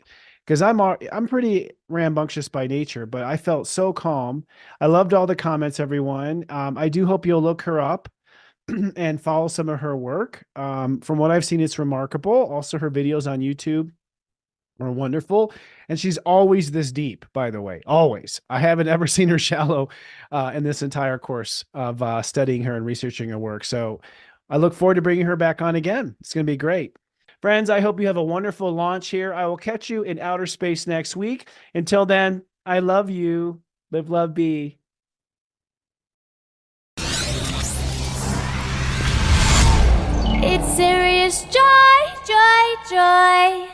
because I'm I'm pretty rambunctious by nature, but I felt so calm. I loved all the comments, everyone. Um, I do hope you'll look her up and follow some of her work. Um, from what I've seen, it's remarkable. Also, her videos on YouTube are wonderful, and she's always this deep. By the way, always. I haven't ever seen her shallow uh, in this entire course of uh, studying her and researching her work. So, I look forward to bringing her back on again. It's going to be great. Friends, I hope you have a wonderful launch here. I will catch you in outer space next week. Until then, I love you. Live, love, be. It's SiriusJoy, joy, joy.